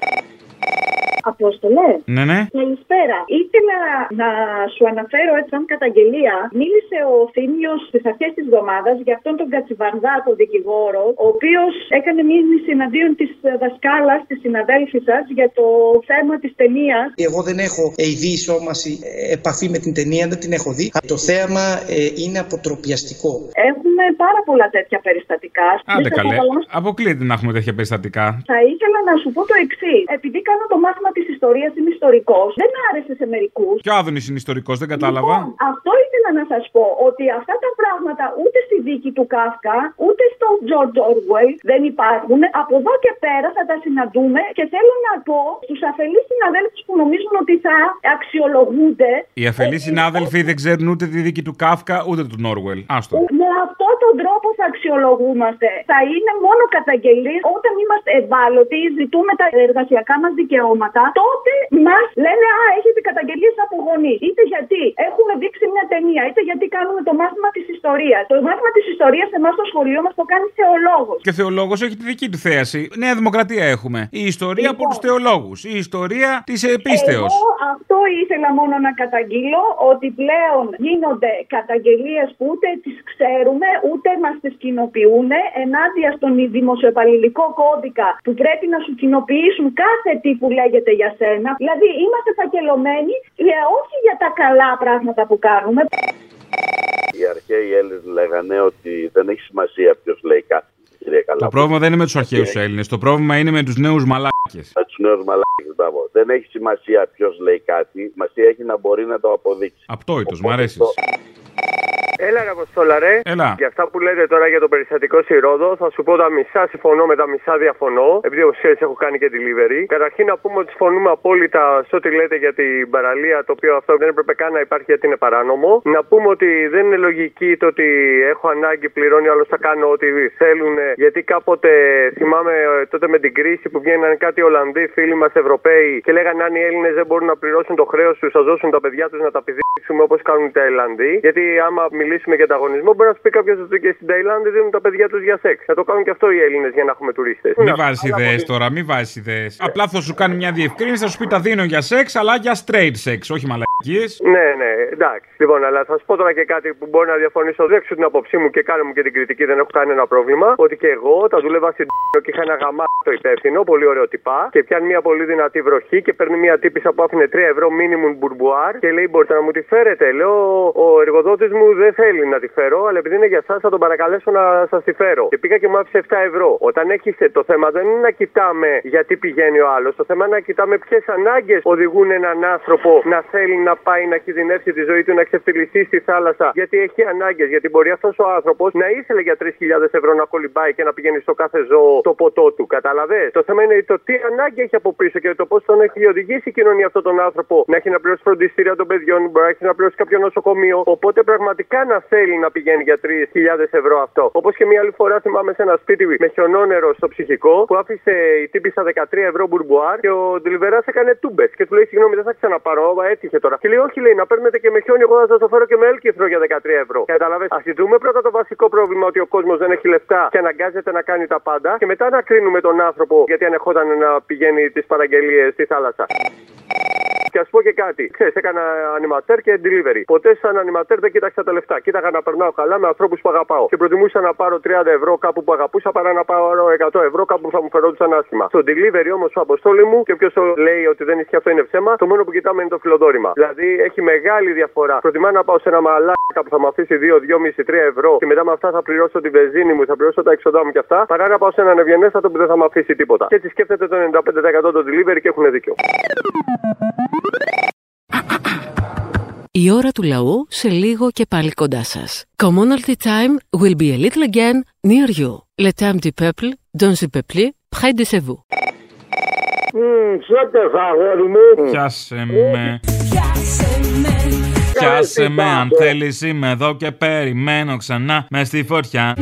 Απόστολε. Ναι, ναι. Καλησπέρα. Ήθελα να σου αναφέρω έτσι σαν καταγγελία. Μίλησε ο Θήμιος στις αρχές της εβδομάδας για αυτόν τον Κατσιβανδά, τον δικηγόρο, ο οποίος έκανε μήνυση εναντίον της δασκάλας, της συναδέλφης σας, για το θέμα της ταινίας. Εγώ δεν έχω ειδή σώμαση ε, επαφή με την ταινία, δεν την έχω δει. Το θέαμα ε, είναι αποτροπιαστικό. Έχουμε πάρα πολλά τέτοια περιστατικά. Άντε Δεν θα καλέ. καταλάβω- Αποκλείεται να έχουμε τέτοια περιστατικά. Θα ήθελα να σου πω το εξής. Επειδή κάνω το μάθημα της ιστορίας, είμαι ιστορικός, δεν άρεσε σε μερικούς. Ποιο άδωνης είναι ιστορικός, δεν κατάλαβα. Λοιπόν, αυτό ήθελα να σας πω ότι αυτά τα πράγματα ούτε στη δίκη του Κάφκα, ούτε στο George Orwell δεν υπάρχουν. Από εδώ και πέρα θα τα συναντούμε και θέλω να πω στους αφελείς συναδέλφους που νομίζουν ότι θα αξιολογούνται. Οι αφελείς συνάδελφοι δεν ξέρουν ούτε τη δίκη του Κάφκα ούτε του Νόρουελ. Άστο. Με αυτόν τον τρόπο θα αξιολογούμαστε. Θα είναι μόνο καταγγελίες όταν είμαστε ευάλωτοι, ζητούμε τα εργασιακά μας δικαιώματα. Τότε μας λένε Α, έχετε καταγγελίες από γονεί. Είτε γιατί έχουμε δείξει μια ταινία, είτε γιατί κάνουμε το μάθημα της ιστορίας. Το μάθημα της ιστορίας εμάς στο σχολείο μας το κάνει θεολόγος. Και ο θεολόγος έχει τη δική του θέαση. Νέα Δημοκρατία έχουμε. Η ιστορία από τους θεολόγους. Η ιστορία της επίστεως. Εγώ αυτό ήθελα μόνο να καταγγείλω, ότι πλέον γίνονται καταγγελίες που ούτε τις ξέρουμε, ούτε μας τις κοινοποιούν ενάντια στον δημοσιοπαλληλικό κώδικα που πρέπει να σου κοινοποιήσουν κάθε τι που λέγεται για σένα. Δηλαδή είμαστε φακελωμένοι ε, όχι για τα καλά πράγματα που κάνουμε. Οι αρχαίοι Έλληνες λέγανε ότι δεν έχει σημασία ποιος λέει κάτι. Κυρία Το Καλά. πρόβλημα δεν είναι με τους αρχαίους Έλληνες. Το πρόβλημα είναι με τους νέους μαλάκες. Με τους νέους μαλάκες, μπράβο. Δεν έχει σημασία ποιος λέει κάτι. Σημασία έχει να μπορεί να το αποδείξει. Απτόητος, μ' αρέσεις. Έλα, ρε Αποστόλα, ρε. Έλα. Για αυτά που λέτε τώρα για το περιστατικό στη Ρόδο, θα σου πω τα μισά συμφωνώ με τα μισά διαφωνώ. Επειδή όπως ξέρεις, έχω κάνει και delivery. Καταρχήν να πούμε ότι συμφωνούμε απόλυτα σε ό,τι λέτε για την παραλία, το οποίο αυτό δεν έπρεπε καν να υπάρχει γιατί είναι παράνομο. Να πούμε ότι δεν είναι λογική το ότι έχω ανάγκη, πληρώνει, άλλος θα κάνω ό,τι θέλουν. Γιατί κάποτε θυμάμαι ε, τότε με την κρίση που βγαίναν κάτι Ολλανδοί φίλοι μας Ευρωπαίοι και λέγανε αν οι Έλληνες δεν μπορούν να πληρώσουν το χρέος τους, θα δώσουν τα παιδιά τους να τα πηδήξουμε όπως κάνουν οι Ταϊλανδοί. Γιατί άμα μιλήσουμε για ανταγωνισμό, μπορεί να σου πει κάποιος ότι και στην Ταϊλάνδη δίνουν τα παιδιά τους για σεξ. Θα το κάνουν και αυτό οι Έλληνες για να έχουμε τουρίστες. Μην βάζεις ιδέες τώρα, μην βάζεις ιδέες. Απλά θα σου κάνει μια διευκρίνηση, θα σου πει τα δίνω για σεξ, αλλά για straight sex, όχι μαλακίε. Μαλακίε. Ναι, ναι, εντάξει. Λοιπόν, αλλά θα σου πω τώρα και κάτι που μπορεί να διαφωνήσω. Δέξω την άποψή μου και κάνω μου και την κριτική, δεν έχω κανένα πρόβλημα. Ότι και εγώ τα δούλευα στην και είχα ένα γαμά το υπεύθυνο, πολύ ωραίο τυπά. Και πιάνει μια πολύ δυνατή βροχή και παίρνει μια τύπησα που άφηνε 3 ευρώ minimum μπουρμπουάρ και λέει: Μπορείτε να μου τη φέρετε. Λέω: Ο εργοδότης μου δεν θέλει να τη φέρω, αλλά επειδή είναι για εσά θα τον παρακαλέσω να σας τη φέρω. Και πήγα και μου άφησε 7 ευρώ. Όταν έχει το θέμα δεν είναι να κοιτάμε γιατί πηγαίνει ο άλλος. Το θέμα είναι να κοιτάμε ποιες ανάγκες οδηγούν έναν άνθρωπο να θέλει να πάει να κινδυνεύσει τη ζωή του, να ξεφτυλιστεί στη θάλασσα γιατί έχει ανάγκες. Γιατί μπορεί αυτός ο άνθρωπος να ήθελε για 3.000 ευρώ να κολυμπάει και να πηγαίνει στο κάθε ζώο το ποτό του. Κατάλαβε. Το θέμα είναι το τι ανάγκη έχει από πίσω και το πώς τον έχει οδηγήσει η κοινωνία αυτόν τον άνθρωπο να έχει να πληρώσει φροντιστήρια των παιδιών, μπορεί να έχει να πληρώσει κάποιο νοσοκομείο. Οπότε πραγματικά να θέλει να πηγαίνει για 3.000 ευρώ αυτό. Όπως και μια άλλη φορά θυμάμαι σε ένα σπίτι με χιονόνερο στο ψυχικό που άφησε η τύπησα 13 ευρώ μπουρμπουάρ και ο Ντιλιβερά έκανε τούμπες και του λέει συγγνώμη δεν θα ξαναπάρω, έτυχε τώρα. Και λέει όχι λέει να παίρνετε και με χιόνι, εγώ θα σας το φέρω και με έλκυθρο για 13 ευρώ. Κατάλαβες; Α δούμε πρώτα το βασικό πρόβλημα ότι ο κόσμος δεν έχει λεφτά και αναγκάζεται να κάνει τα πάντα και μετά να κρίνουμε τον άνθρωπο γιατί ανεχόταν να πηγαίνει τις παραγγελίες στη θάλασσα. Και ας πω και κάτι. Ξέρεις, έκανα ανηματέρ και delivery. Ποτέ σαν ανηματέρ δεν κοίταξα τα λεφτά. Κοίταγα να περνάω καλά με ανθρώπους που αγαπάω. Και προτιμούσα να πάρω 30 ευρώ κάπου που αγαπούσα παρά να πάρω 100 ευρώ κάπου που θα μου φερόντουσαν άσχημα. Στο delivery όμως ο αποστόλη μου και ποιο λέει ότι δεν ισχύει αυτό είναι ψέμα, το μόνο που κοιτάμε είναι το φιλοδόρημα. Δηλαδή έχει μεγάλη διαφορά. Προτιμά να πάω σε ένα μαλάκα που θα μου αφήσει 2, 2,5, 3 ευρώ και μετά με αυτά θα πληρώσω τη βενζίνη μου, θα πληρώσω τα έξοδά μου και αυτά, παρά να πάω σε έναν ευγενέστατο που δεν θα μου αφήσει τίποτα. Και έτσι σκέφτεται το 95% το delivery και έχουν δίκιο. Η ώρα του λαού σε λίγο και πάλι κοντά σας. Commonalty time will be a little again near you. Le temps du peuple, dans le peuple, près de chez vous. Σώτε αγόρι μου. Πιάσε με. Πιάσε με αν θέλεις είμαι εδώ και περιμένω ξανά με στη φωτιά.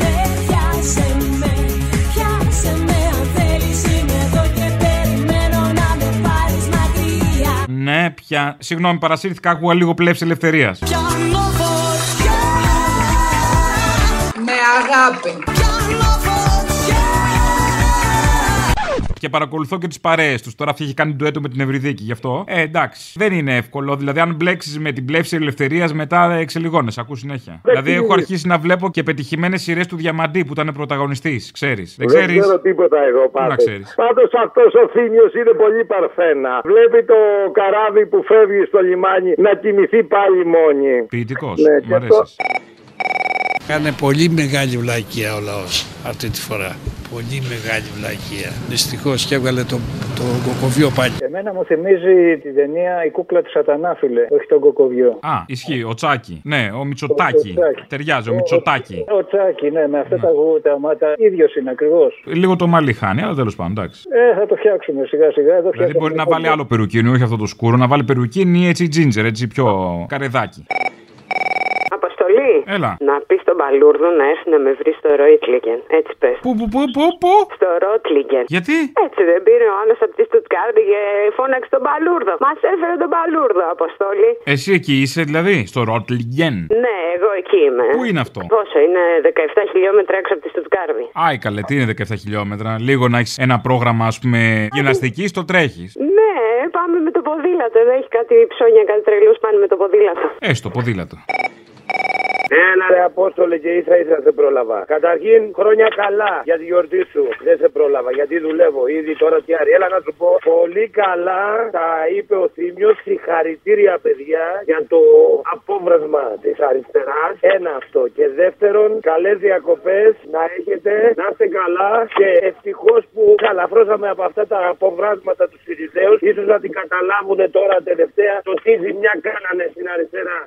Ναι, πια. Συγγνώμη, παρασύρθηκα. Άκουγα λίγο πλεύση ελευθερίας. Με αγάπη. Και παρακολουθώ και τις παρέες τους. Τώρα αυτή έχει κάνει ντουέτο με την Ευρυδίκη γι' αυτό. Ε, εντάξει. Δεν είναι εύκολο. Δηλαδή, αν μπλέξεις με την πλεύση ελευθερίας, μετά εξελιγώνε. Ακούς συνέχεια. δηλαδή, έχω αρχίσει να βλέπω και πετυχημένες σειρές του Διαμαντή που ήταν πρωταγωνιστής. Ξέρεις. Δεν ξέρει. Δεν ξέρω τίποτα εγώ πάντω. να ξέρεις. Πάντως αυτός ο Θήμιος είναι πολύ παρθένα. Βλέπει το καράβι που φεύγει στο λιμάνι να κοιμηθεί πάλι μόνη. Ποιητικός. Ναι, Μ' και αρέσεις. αυτό- Κάνε πολύ μεγάλη βλακεία ο λαός αυτή τη φορά. Πολύ μεγάλη βλακεία. Δυστυχώς και έβγαλε το, το κοκοβιό πάλι. Εμένα μου θυμίζει την ταινία Η κούκλα του Σατανά, φίλε, όχι τον κοκοβιό. Α, ισχύει. Ο Τσάκη. Ναι, ο Μητσοτάκη. Τσάκη. Ταιριάζει, ο Μητσοτάκη. Ο Τσάκη, ναι, με αυτά τα γούτα μάτα. ίδιος είναι ακριβώς. Λίγο το μαλλί χάνει, αλλά τέλος πάντων, εντάξει. Ε, θα το φτιάξουμε σιγά σιγά. Εδώ Δηλαδή μπορεί να βάλει άλλο περουκίνι, όχι αυτό το σκούρο, να βάλει περουκίνι ή έτσι ginger, έτσι πιο καρεδάκι. Αποστολή. Έλα. Να πεις στον Παλούρδο να έρθει να με βρει στο Ρόιτλιγκεν. Έτσι πες. Πού, πού, πού, πού, πού; Στο Ρότλιγκεν. Γιατί; Έτσι δεν πήρε ο άλλος από τη Στουτκάρδη και φώναξε τον Παλούρδο. Μας έφερε τον Παλούρδο, Αποστολή. Εσύ εκεί είσαι δηλαδή, στο Ρότλιγεν. Ναι, εγώ εκεί είμαι. Πού είναι αυτό; Πόσο, είναι 17 χιλιόμετρα έξω από τη Στουτκάρδη. Άι καλέ, τι είναι 17 χιλιόμετρα; Λίγο να έχεις ένα πρόγραμμα, ας πούμε, γυμναστική, το τρέχεις. Ναι, πάμε με το ποδήλατο. Εδώ έχει κάτι ψώνια, κάτι τρελούς πάνε με το ποδήλατο. Έστω, ποδήλατο. Έλα ρε Απόστολε και ίσα ίσα σε πρόλαβα. Καταρχήν χρόνια καλά για τη γιορτή σου. Δεν σε πρόλαβα γιατί δουλεύω ήδη τώρα τι άρη. Έλα να σου πω πολύ καλά τα είπε ο Θήμιος. Συγχαρητήρια παιδιά για το απόβρασμα της αριστεράς. Ένα αυτό. Και δεύτερον καλές διακοπές να έχετε. Να είστε καλά και ευτυχώς που καλαφρώσαμε από αυτά τα αποβράσματα τους Σιριζέους. Ίσως να την καταλάβουν τώρα τελευταία το τι ζημιά κάνανε στην αριστερά.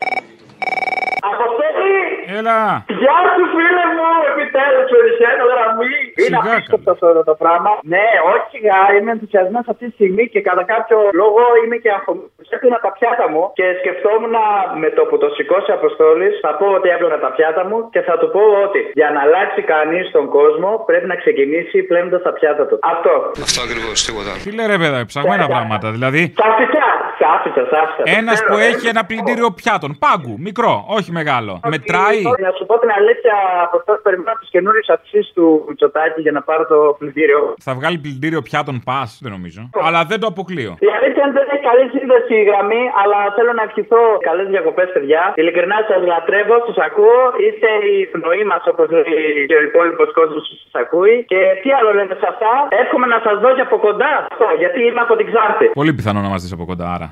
Αποστολή! Έλα! Γεια σου φίλε μου! Επιτέλους πετυχαίνω γραμμή! Είναι Σιγά απίστευτος αυτό εδώ το πράγμα. Ναι, όχι σιγά, είμαι ενθουσιασμένος αυτή τη στιγμή και κατά κάποιο λόγο είμαι και αφομοιωμένο. Έπλυνα τα πιάτα μου και σκεφτόμουν με το που το σηκώσει Αποστόλης θα πω ότι έπλυνα τα πιάτα μου και θα του πω ότι για να αλλάξει κανείς τον κόσμο πρέπει να ξεκινήσει πλένοντας τα πιάτα του. Αυτό. Αυτό ακριβώς, τίποτα. Τι λέει ρε παιδά, ψαγμένα πράγματα. Δηλαδή, Σ' άφησα, σ' άφησα, σ' άφησα. ένας Ξέρω, που ε, έχει ένα πλυντήριο πιάτων. Πάγκου, μικρό, όχι μεγάλο. Μετράει; Να σου πω την αλήθεια, από αυτό περιμένω τις καινούριες αυξήσει του Μητσοτάκη λεπτάκι για να πάρω το πλυντήριο. Θα βγάλει πλυντήριο πιάτων πας, δεν νομίζω. Αλλά δεν το αποκλείω. Η αλήθεια είναι ότι δεν έχει καλή σύνδεση η γραμμή, αλλά θέλω να ευχηθώ καλές διακοπές, παιδιά. Ειλικρινά σας λατρεύω, του ακούω. Είστε η πνοή μας, όπως λέει και ο υπόλοιπος κόσμος που σας ακούει. Και τι άλλο λέτε σε αυτά, εύχομαι να σας δω και από κοντά. Αυτό, γιατί είμαι από την Ξάρτη. Πολύ πιθανό να μας δεις από κοντά, άρα.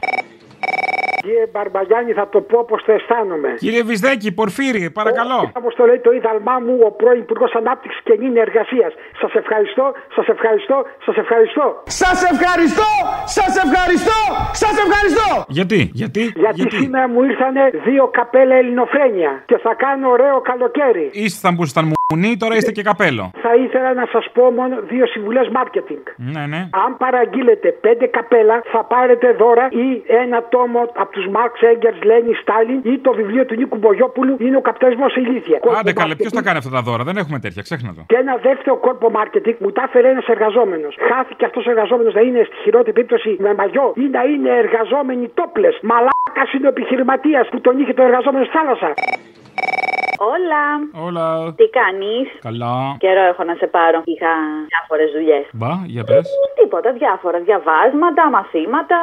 Κύριε Μπαρμπαγιάννη, θα το πω όπως το αισθάνομαι. Κύριε Βυσδέκη, Πορφύρι, παρακαλώ. Όπω το λέει το ίδαλμά μου, ο πρώην Υπουργός Ανάπτυξης και Νίνη Εργασίας. Σας ευχαριστώ, σας ευχαριστώ, σας ευχαριστώ. Σας ευχαριστώ, σας ευχαριστώ, σας ευχαριστώ. Γιατί, γιατί, Γιατί, σήμερα μου ήρθανε δύο καπέλα ελληνοφρένια και θα κάνω ωραίο καλοκαίρι. Ήσταν που ήσταν μουνί, τώρα είστε και καπέλο. Θα ήθελα να σας πω μόνο δύο συμβουλές marketing. Ναι, ναι. Αν παραγγείλετε πέντε καπέλα, θα πάρετε δώρα ή ένα τόμο από τους Μάρξ Έγκερ, Λένι, Στάλιν ή το βιβλίο του Νίκου Μπογιόπουλου είναι ο καπιταλισμός ηλίθεια. Άντε καλέ, ποιος θα κάνει αυτά τα δώρα, δεν έχουμε τέτοια, ξέχνα το. Και ένα δεύτερο κόρπο marketing μου τα έφερε ένας εργαζόμενος. Χάθηκε αυτός ο εργαζόμενος να είναι στη χειρότερη περίπτωση με μαγιό ή να είναι εργαζόμενοι τόπλε. Μαλάκας είναι ο επιχειρηματίας που τον είχε το εργαζόμενο στη θάλασσα. Όλα. Όλα. Τι κάνεις; Καλά. Καιρό έχω να σε πάρω. Είχα διάφορες δουλειές. Μπα, για πες. Τίποτα, διάφορα. Διαβάσματα, μαθήματα,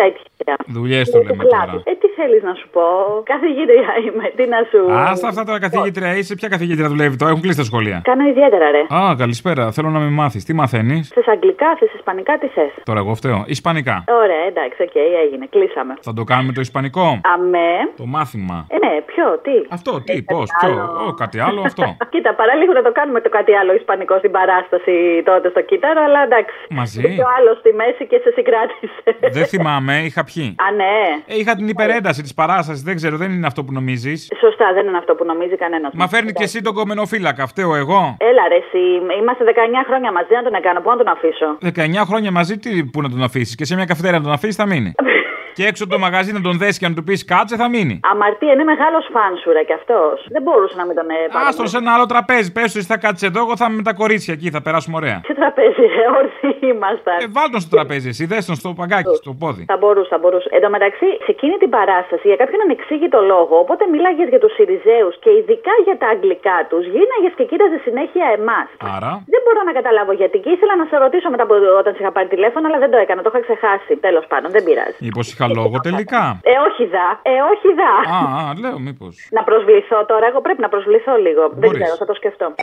τέτοια. Δουλειές το λέμε τώρα. Ε, τι θέλεις να σου πω; Καθηγήτρια είμαι. Τι να σου. Άστα αυτά τώρα καθηγήτρια είσαι. Ποια καθηγήτρια δουλεύει τώρα, έχουν κλείσει τα σχολεία. Κάνω ιδιαίτερα, ρε. Α, καλησπέρα. Θέλω να με μάθεις. Τι μαθαίνεις; Θες αγγλικά, θες ισπανικά, τι θες; Τώρα εγώ φταίω. Ισπανικά. Ωραία, εντάξει, οκ, έγινε. Κλείσαμε. Θα το κάνουμε το Ισπανικό. Αμέ. Το μάθημα. Ε, ναι, ποιο, τι; Αυτό, τι, πώς, ποιο. Ω, κάτι άλλο αυτό; Κοίτα, παραλίγο να το κάνουμε το κάτι άλλο Ισπανικό στην παράσταση τότε στο κύτταρο, αλλά εντάξει. Μαζί. Και ο άλλος στη μέση και σε συγκράτησε. Δεν θυμάμαι, είχα πιει. Α, ναι. Ε, είχα την υπερένταση της παράστασης, δεν ξέρω, δεν είναι αυτό που νομίζεις. Σωστά, δεν είναι αυτό που νομίζει κανένας. Μα φέρνει και εσύ τον κομμενοφύλακα, φταίω εγώ. Έλα, ρε, εσύ. Είμαστε 19 χρόνια μαζί να τον έκανα. Πού να τον αφήσω; 19 χρόνια μαζί, τι που να τον αφήσεις. Και σε μια καυτέρια να τον αφήσεις, θα μείνει. και έξω από το μαγαζί να τον δέσει και να του πεις κάτσε, θα μείνει. Αμαρτία, είναι μεγάλος φανς σου, ρε, κι αυτός. Δεν μπορούσε να μην τον έπαιρνε. Άστο σε ένα άλλο τραπέζι. Πες του, εσύ θα κάτσεις εδώ, εγώ θα είμαι με τα κορίτσια εκεί, θα περάσουμε ωραία. Τι τραπέζι, ρε, όρθιοι ήμασταν. Ε, βάλ τον στο τραπέζι, εσύ δες τον στο παγκάκι, στο πόδι. Θα μπορούσε, θα μπορούσε. Εν τω μεταξύ, σε εκείνη την παράσταση, για κάποιον ανεξήγητο λόγο, οπότε μίλαγες για τους Σιριζέους και ειδικά για τα αγγλικά τους, γίναγε και κοίταζες συνέχεια εμάς. Άρα. Δεν μπορώ να καταλάβω γιατί. Και ήθελα να σε ρωτήσω μετά από όταν σε είχα πάρει τηλέφωνο, αλλά δεν το έκανα. Το είχα ξεχάσει. Τέλος πάντων, δεν πειράζει. Μήπω είχα λόγο τελικά. Ε, όχι δα. Ε, όχι δα. Α, α, λέω μήπως. Να προσβληθώ τώρα. Εγώ πρέπει να προσβληθώ λίγο. Δεν ξέρω, θα το σκεφτώ.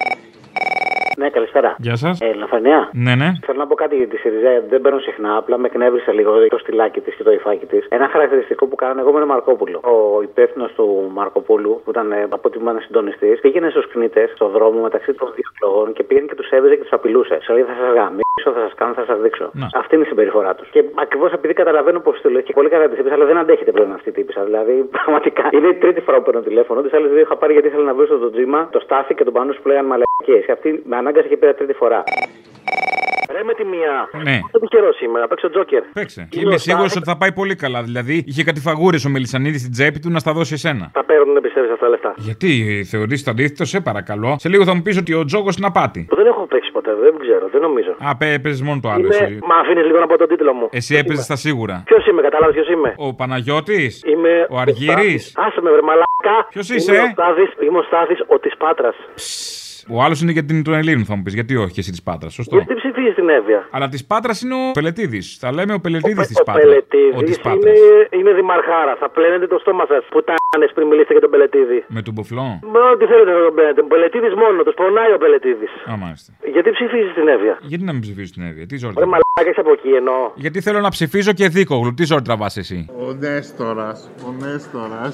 Ναι, καλησπέρα. Γεια σας. Ε, Λαφανιά. Ναι, ναι. Θέλω να πω κάτι για τη ΣΥΡΙΖΑ. Δεν παίρνω συχνά. Απλά με εκνεύρισε λίγο το στυλάκι της και το υφάκι της. Ένα χαρακτηριστικό που κάνανε εγώ με τον Μαρκόπουλο. Ο υπεύθυνος του Μαρκοπούλου, που ήταν ε, από ό,τι μου ήταν συντονιστή, πήγαινε στους κνήτε στον δρόμο μεταξύ των δύο εκλογών και πήγαινε και τους έβριζε και τους απειλούσε. Σε λέει θα σας γαμίσω, θα σας κάνω, θα σας δείξω. Να. Αυτή είναι η συμπεριφορά τους. Και ακριβώς επειδή καταλαβαίνω πώ το λέω και πολύ καλά τη είπε, αλλά δεν αντέχετε πλέον αυτή η τύπησα. Δηλαδή, πραγματικά είναι η τρίτη φορά που παίρνω τηλέφωνο. Τις άλλες δύο είχα πάρει γιατί ήθελα να βρω στο τζίμα το στάφι και τον πανούς που λέγανε μαλακίες. Και αυτή με ανάγκασε και πήρα τρίτη φορά. Ρε με τη μία. Ναι. Δεν τυχερό σήμερα, παίξω τζόκερ. Παίξε. Είμαι σίγουρος ότι θα πάει πολύ καλά. Δηλαδή, είχε κάτι φαγούρες ο Μελισανίδης στην τσέπη του να στα δώσει εσένα. Θα παίρνουν, πιστεύεις αυτά τα λεφτά. Γιατί θεωρείς το αντίθετο, σε παρακαλώ. Σε λίγο θα μου πεις ότι ο Τζόκος είναι απάτη. Που δεν έχω παίξει ποτέ, δεν ξέρω, δεν νομίζω. Α, έπαιζες μόνο το άλλο. Είμαι... Εσύ, Μα αφήνεις λίγο να πω τον τίτλο μου. εσύ έπαιζες στα σίγουρα. Ποιος είμαι, κατάλαβες ποιος είμαι; Ο Παναγιώτης; Είμαι. Ο Αργύρης; Άσε με, βρε μαλάκα. Ποιος Είμαι είσαι; ο Στάθης, Είμαι ο Στάθης ο της Πάτρας. Ο άλλος είναι για την των Ελλήνων, θα μου πεις. Γιατί όχι, και εσύ της Πάτρας. Σωστό. Γιατί ψηφίζει την Εύβοια. Αλλά της Πάτρας είναι ο Πελετήδη. Θα λέμε ο Πελετήδη της Ο Πάτρας. Ο Πελετίδης της Πάτρας. είναι, είναι δημαρχάρα. Θα πλένετε το στόμα σας που τάνε πριν μιλήσετε για τον Πελετίδη. Με τον Μποφλό. Με ό,τι θέλετε να τον πλένετε. Ο Πελετίδης μόνο, του πονάει ο Πελετίδης. Α, μάλιστα. Γιατί ψηφίζει την Εύβοια; Γιατί να μην ψηφίσει την Εύη, τι ζόρι Ρε μαλάκα είσαι από εκεί εννοώ. Γιατί θέλω να ψηφίζω και δίκογλου. Τι ζόρι τραβάς εσύ; Ο Νέστορας, ο Νέστορας.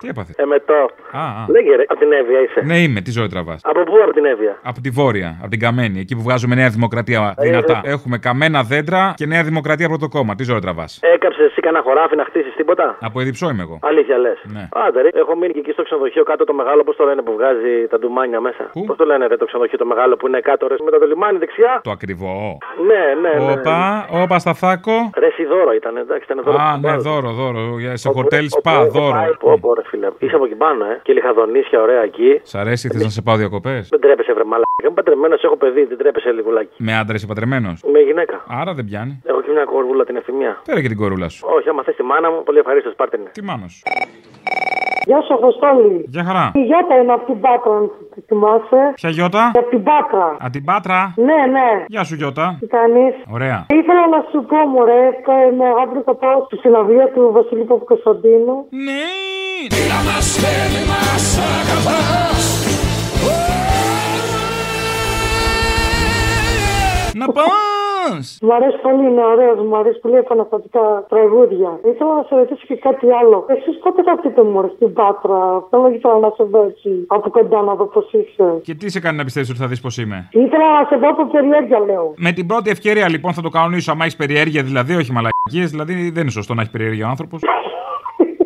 Τι έπαθε; Εμετό. Α, α. Λέγε ρε, από την Εύβοια είσαι. Ναι, είμαι, τι ζόρι τραβάς. Από πού από την Εύβοια; Από τη Βόρεια, από την Καμένη, εκεί που βγάζουμε Νέα Δημοκρατία Ε, δυνατά. ε. Έχουμε καμένα δέντρα και Νέα Δημοκρατία πρώτο κόμμα. Τι ζόρι τραβάς; Έκαψες εσύ κανένα χωράφι να χτίσεις τίποτα; Από Εδιψό είμαι εγώ. Αλήθεια λες. Ναι. Άντε, ρε. Έχω μείνει και εκεί στο ξενοδοχείο κάτω το μεγάλο, πώς το λένε που βγάζει τα ντουμάνια μέσα. Πώς το λένε ρε, το ξενοδοχείο το μεγάλο που είναι κάτω, ρε, μετά το λιμάνι δεξιά; Το ακριβό. Ναι, ναι, ναι. ναι. Όπα, όπα στα θάκο. Ρε, εσύ δώρο ήταν, εντάξει, ήταν δώρο. Α, που ναι, βάζω. δώρο, δώρο. Για- Σε χοτέλ Όπου σπα, έχω δώρο. Πάει, Πω, πω, ρε, φίλε. Είσαι από εκεί πάνω, ε. Και λιχαδονίσια, ωραία εκεί. Σ' αρέσει, θες να σε πάω διακοπές; Δεν τρέπεσαι, βρε μαλάκα. Είμαι παντρεμένος, έχω παιδί, δεν τρέπεσαι λιγουλάκι. Με άντρα είσαι πατρεμένο. Με γυναίκα. Άρα δεν πιάνει. Έχω και μια κορβούλα την ευθυμία. Πέρα και την κορούλα σου. Όχι, άμα θες τη μάνα μου, πολύ ευχαρίστως, πάρτε την. Τι μάνα σου. Γεια σου, Αποστόλη. Γεια χαρά. Η Γιώτα είναι από την Πάτρα, αν τη θυμάσαι. Ποια γιώτα; Από την Πάτρα. Α, την Πάτρα; Ναι, ναι. Γεια σου γιώτα. Τι κάνεις; Ωραία. Ήθελα να σου πω, μωρέ, κα- με αύριο θα πάω στη συναυλία του Βασιλή Παπακοσταντίνου. Ναι. Να πας! Μ' αρέσει πολύ, είναι ωραίος, μου αρέσει πολύ επαναστατικά τραγούδια. Ήθελα να σε ρωτήσω και κάτι άλλο. Εσείς πότε θα έρθετε μωρέ στην Πάτρα; Θέλω ήθελα να σε δω έτσι από κοντά να δω πώς είσαι. Και τι σε κάνει να πιστεύεις ότι θα δεις πώς είμαι; Ήθελα να σε δω από περιέργεια, λέω. Με την πρώτη ευκαιρία λοιπόν θα το κανονίσω. Αν έχεις περιέργεια δηλαδή, όχι μαλακίες. Δηλαδή δεν είναι σωστό να έχεις περιέργεια ο άνθρωπος.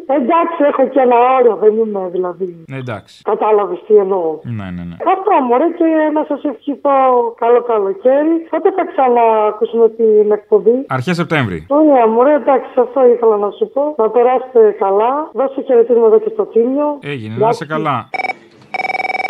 Εντάξει, έχω και ένα όριο, δεν είμαι δηλαδή. Ναι, εντάξει. Κατάλαβες τι εννοώ. Ναι, ναι, ναι. Αυτό μωρέ και να σας ευχηθώ καλό καλοκαίρι. Πότε θα ξαναακούσουμε την εκπομπή. Αρχές Σεπτέμβρη. Ωραία, μωρέ, εντάξει, αυτό ήθελα να σου πω. Να περάσετε καλά. Δώσε χαιρετίσματα και στο τίμιο. Έγινε, να είσαι καλά.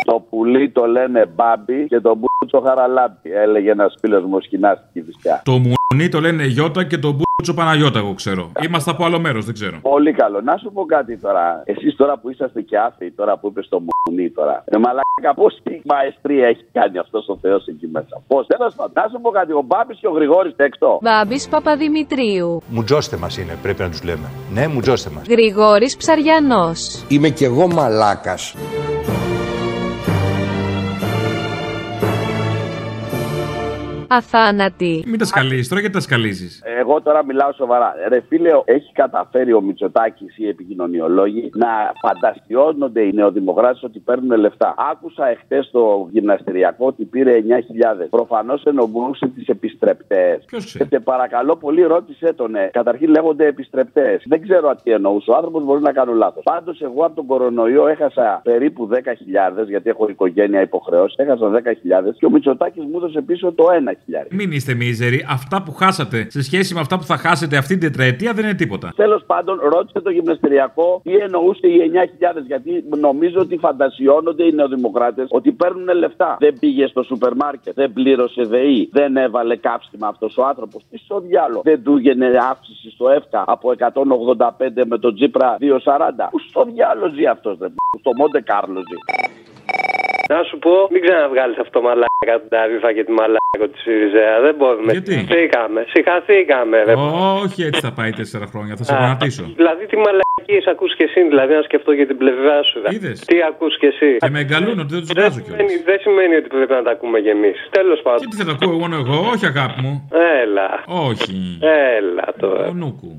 Το πουλί το λένε μπάμπι και το μπούτσο χαραλάμπι. Έλεγε ένας φίλος μου σκηνάς στην Κυφυσιά. Το μουνί το λένε Γιώτα και το μπούτσο Παναγιώτα, εγώ ξέρω. Είμαστε από άλλο μέρος, δεν ξέρω. Πολύ καλό. Να σου πω κάτι τώρα. Εσείς τώρα που είσαστε και άθεοι, τώρα που είπες το μουνί τώρα. Ε, μαλάκα, πόση μαεστρία έχει κάνει αυτός ο Θεός εκεί μέσα. Πώς, τέλος πάντων. Να σου πω κάτι. Ο Μπάμπης και ο Γρηγόρης έξω. Μπάμπης Παπαδημητρίου. Μουτζώστε μας είναι, πρέπει να τους λέμε. Ναι, μουτζώστε μας. Γρηγόρης Ψαριανός. Είμαι κι εγώ μαλάκας. Αθάνατη. Μην τα σκαλίζεις τώρα, γιατί τα σκαλίζεις; Εγώ τώρα μιλάω σοβαρά. Ρε φίλε, έχει καταφέρει ο Μητσοτάκης ή οι επικοινωνιολόγοι να φανταστιώνονται οι νεοδημοκράτες ότι παίρνουν λεφτά. Άκουσα εχθές στο γυμναστηριακό ότι πήρε 9.000. Προφανώς εννοούσε τις επιστρεπτές. Ποιος ξέρει; Και γιατί πολύ, ρώτησε τον. ε, Καταρχήν λέγονται επιστρεπτές. Δεν ξέρω τι εννοούσε. Ο άνθρωπος μπορεί να κάνω λάθος. Πάντως, εγώ από τον κορονοϊό έχασα περίπου 10.000 γιατί έχω οικογένεια υποχρεώσει. Έχασα 10.000 και ο Μητσοτάκης μου έδωσε πίσω το 1.000. Μην είστε μίζεροι. Αυτά που χάσατε σε σχέση με αυτά που θα χάσετε αυτή την τετραετία δεν είναι τίποτα. Τέλος πάντων, ρώτησε το γυμναστηριακό τι εννοούσε οι 9.000. Γιατί νομίζω ότι φαντασιώνονται οι νεοδημοκράτες ότι παίρνουν λεφτά. Δεν πήγε στο σούπερ μάρκετ, δεν πλήρωσε ΔΕΗ, δεν έβαλε κάψιμα αυτός ο άνθρωπος. Τι στο διάλογο. Δεν του έγινε αύξηση στο ΕΦΚΑ από 185 με τον Τζίπρα 240. Πού στο διάλογο ζει αυτός, δεν Στο Μοντε Κάρλο ζει. Να σου πω, μην ξαναβγάλεις αυτό μαλάκα την ταρήφα και τη μαλάκα της Σιριζέα. Δεν μπορούμε. Γιατί; Συχαθήκαμε. Συχαθήκαμε, ρε. Όχι, έτσι θα πάει τέσσερα χρόνια. Θα σε Α, γονατίσω. Δηλαδή τι μαλακίες ακούς και εσύ, δηλαδή να σκεφτώ για την πλευρά σου. δε. Είδες. Τι ακούς και εσύ. Και με εγκαλούν ότι δεν τους Δεν βγάζω κιόλας. σημαίνει, δεν σημαίνει ότι πρέπει να τα ακούμε κι εμείς. Τέλος πάντων. Και τι θα τα ακούω μόνο εγώ, όχι αγάπη μου. Έλα. Όχι. Έλα τώρα. Ο νούκου.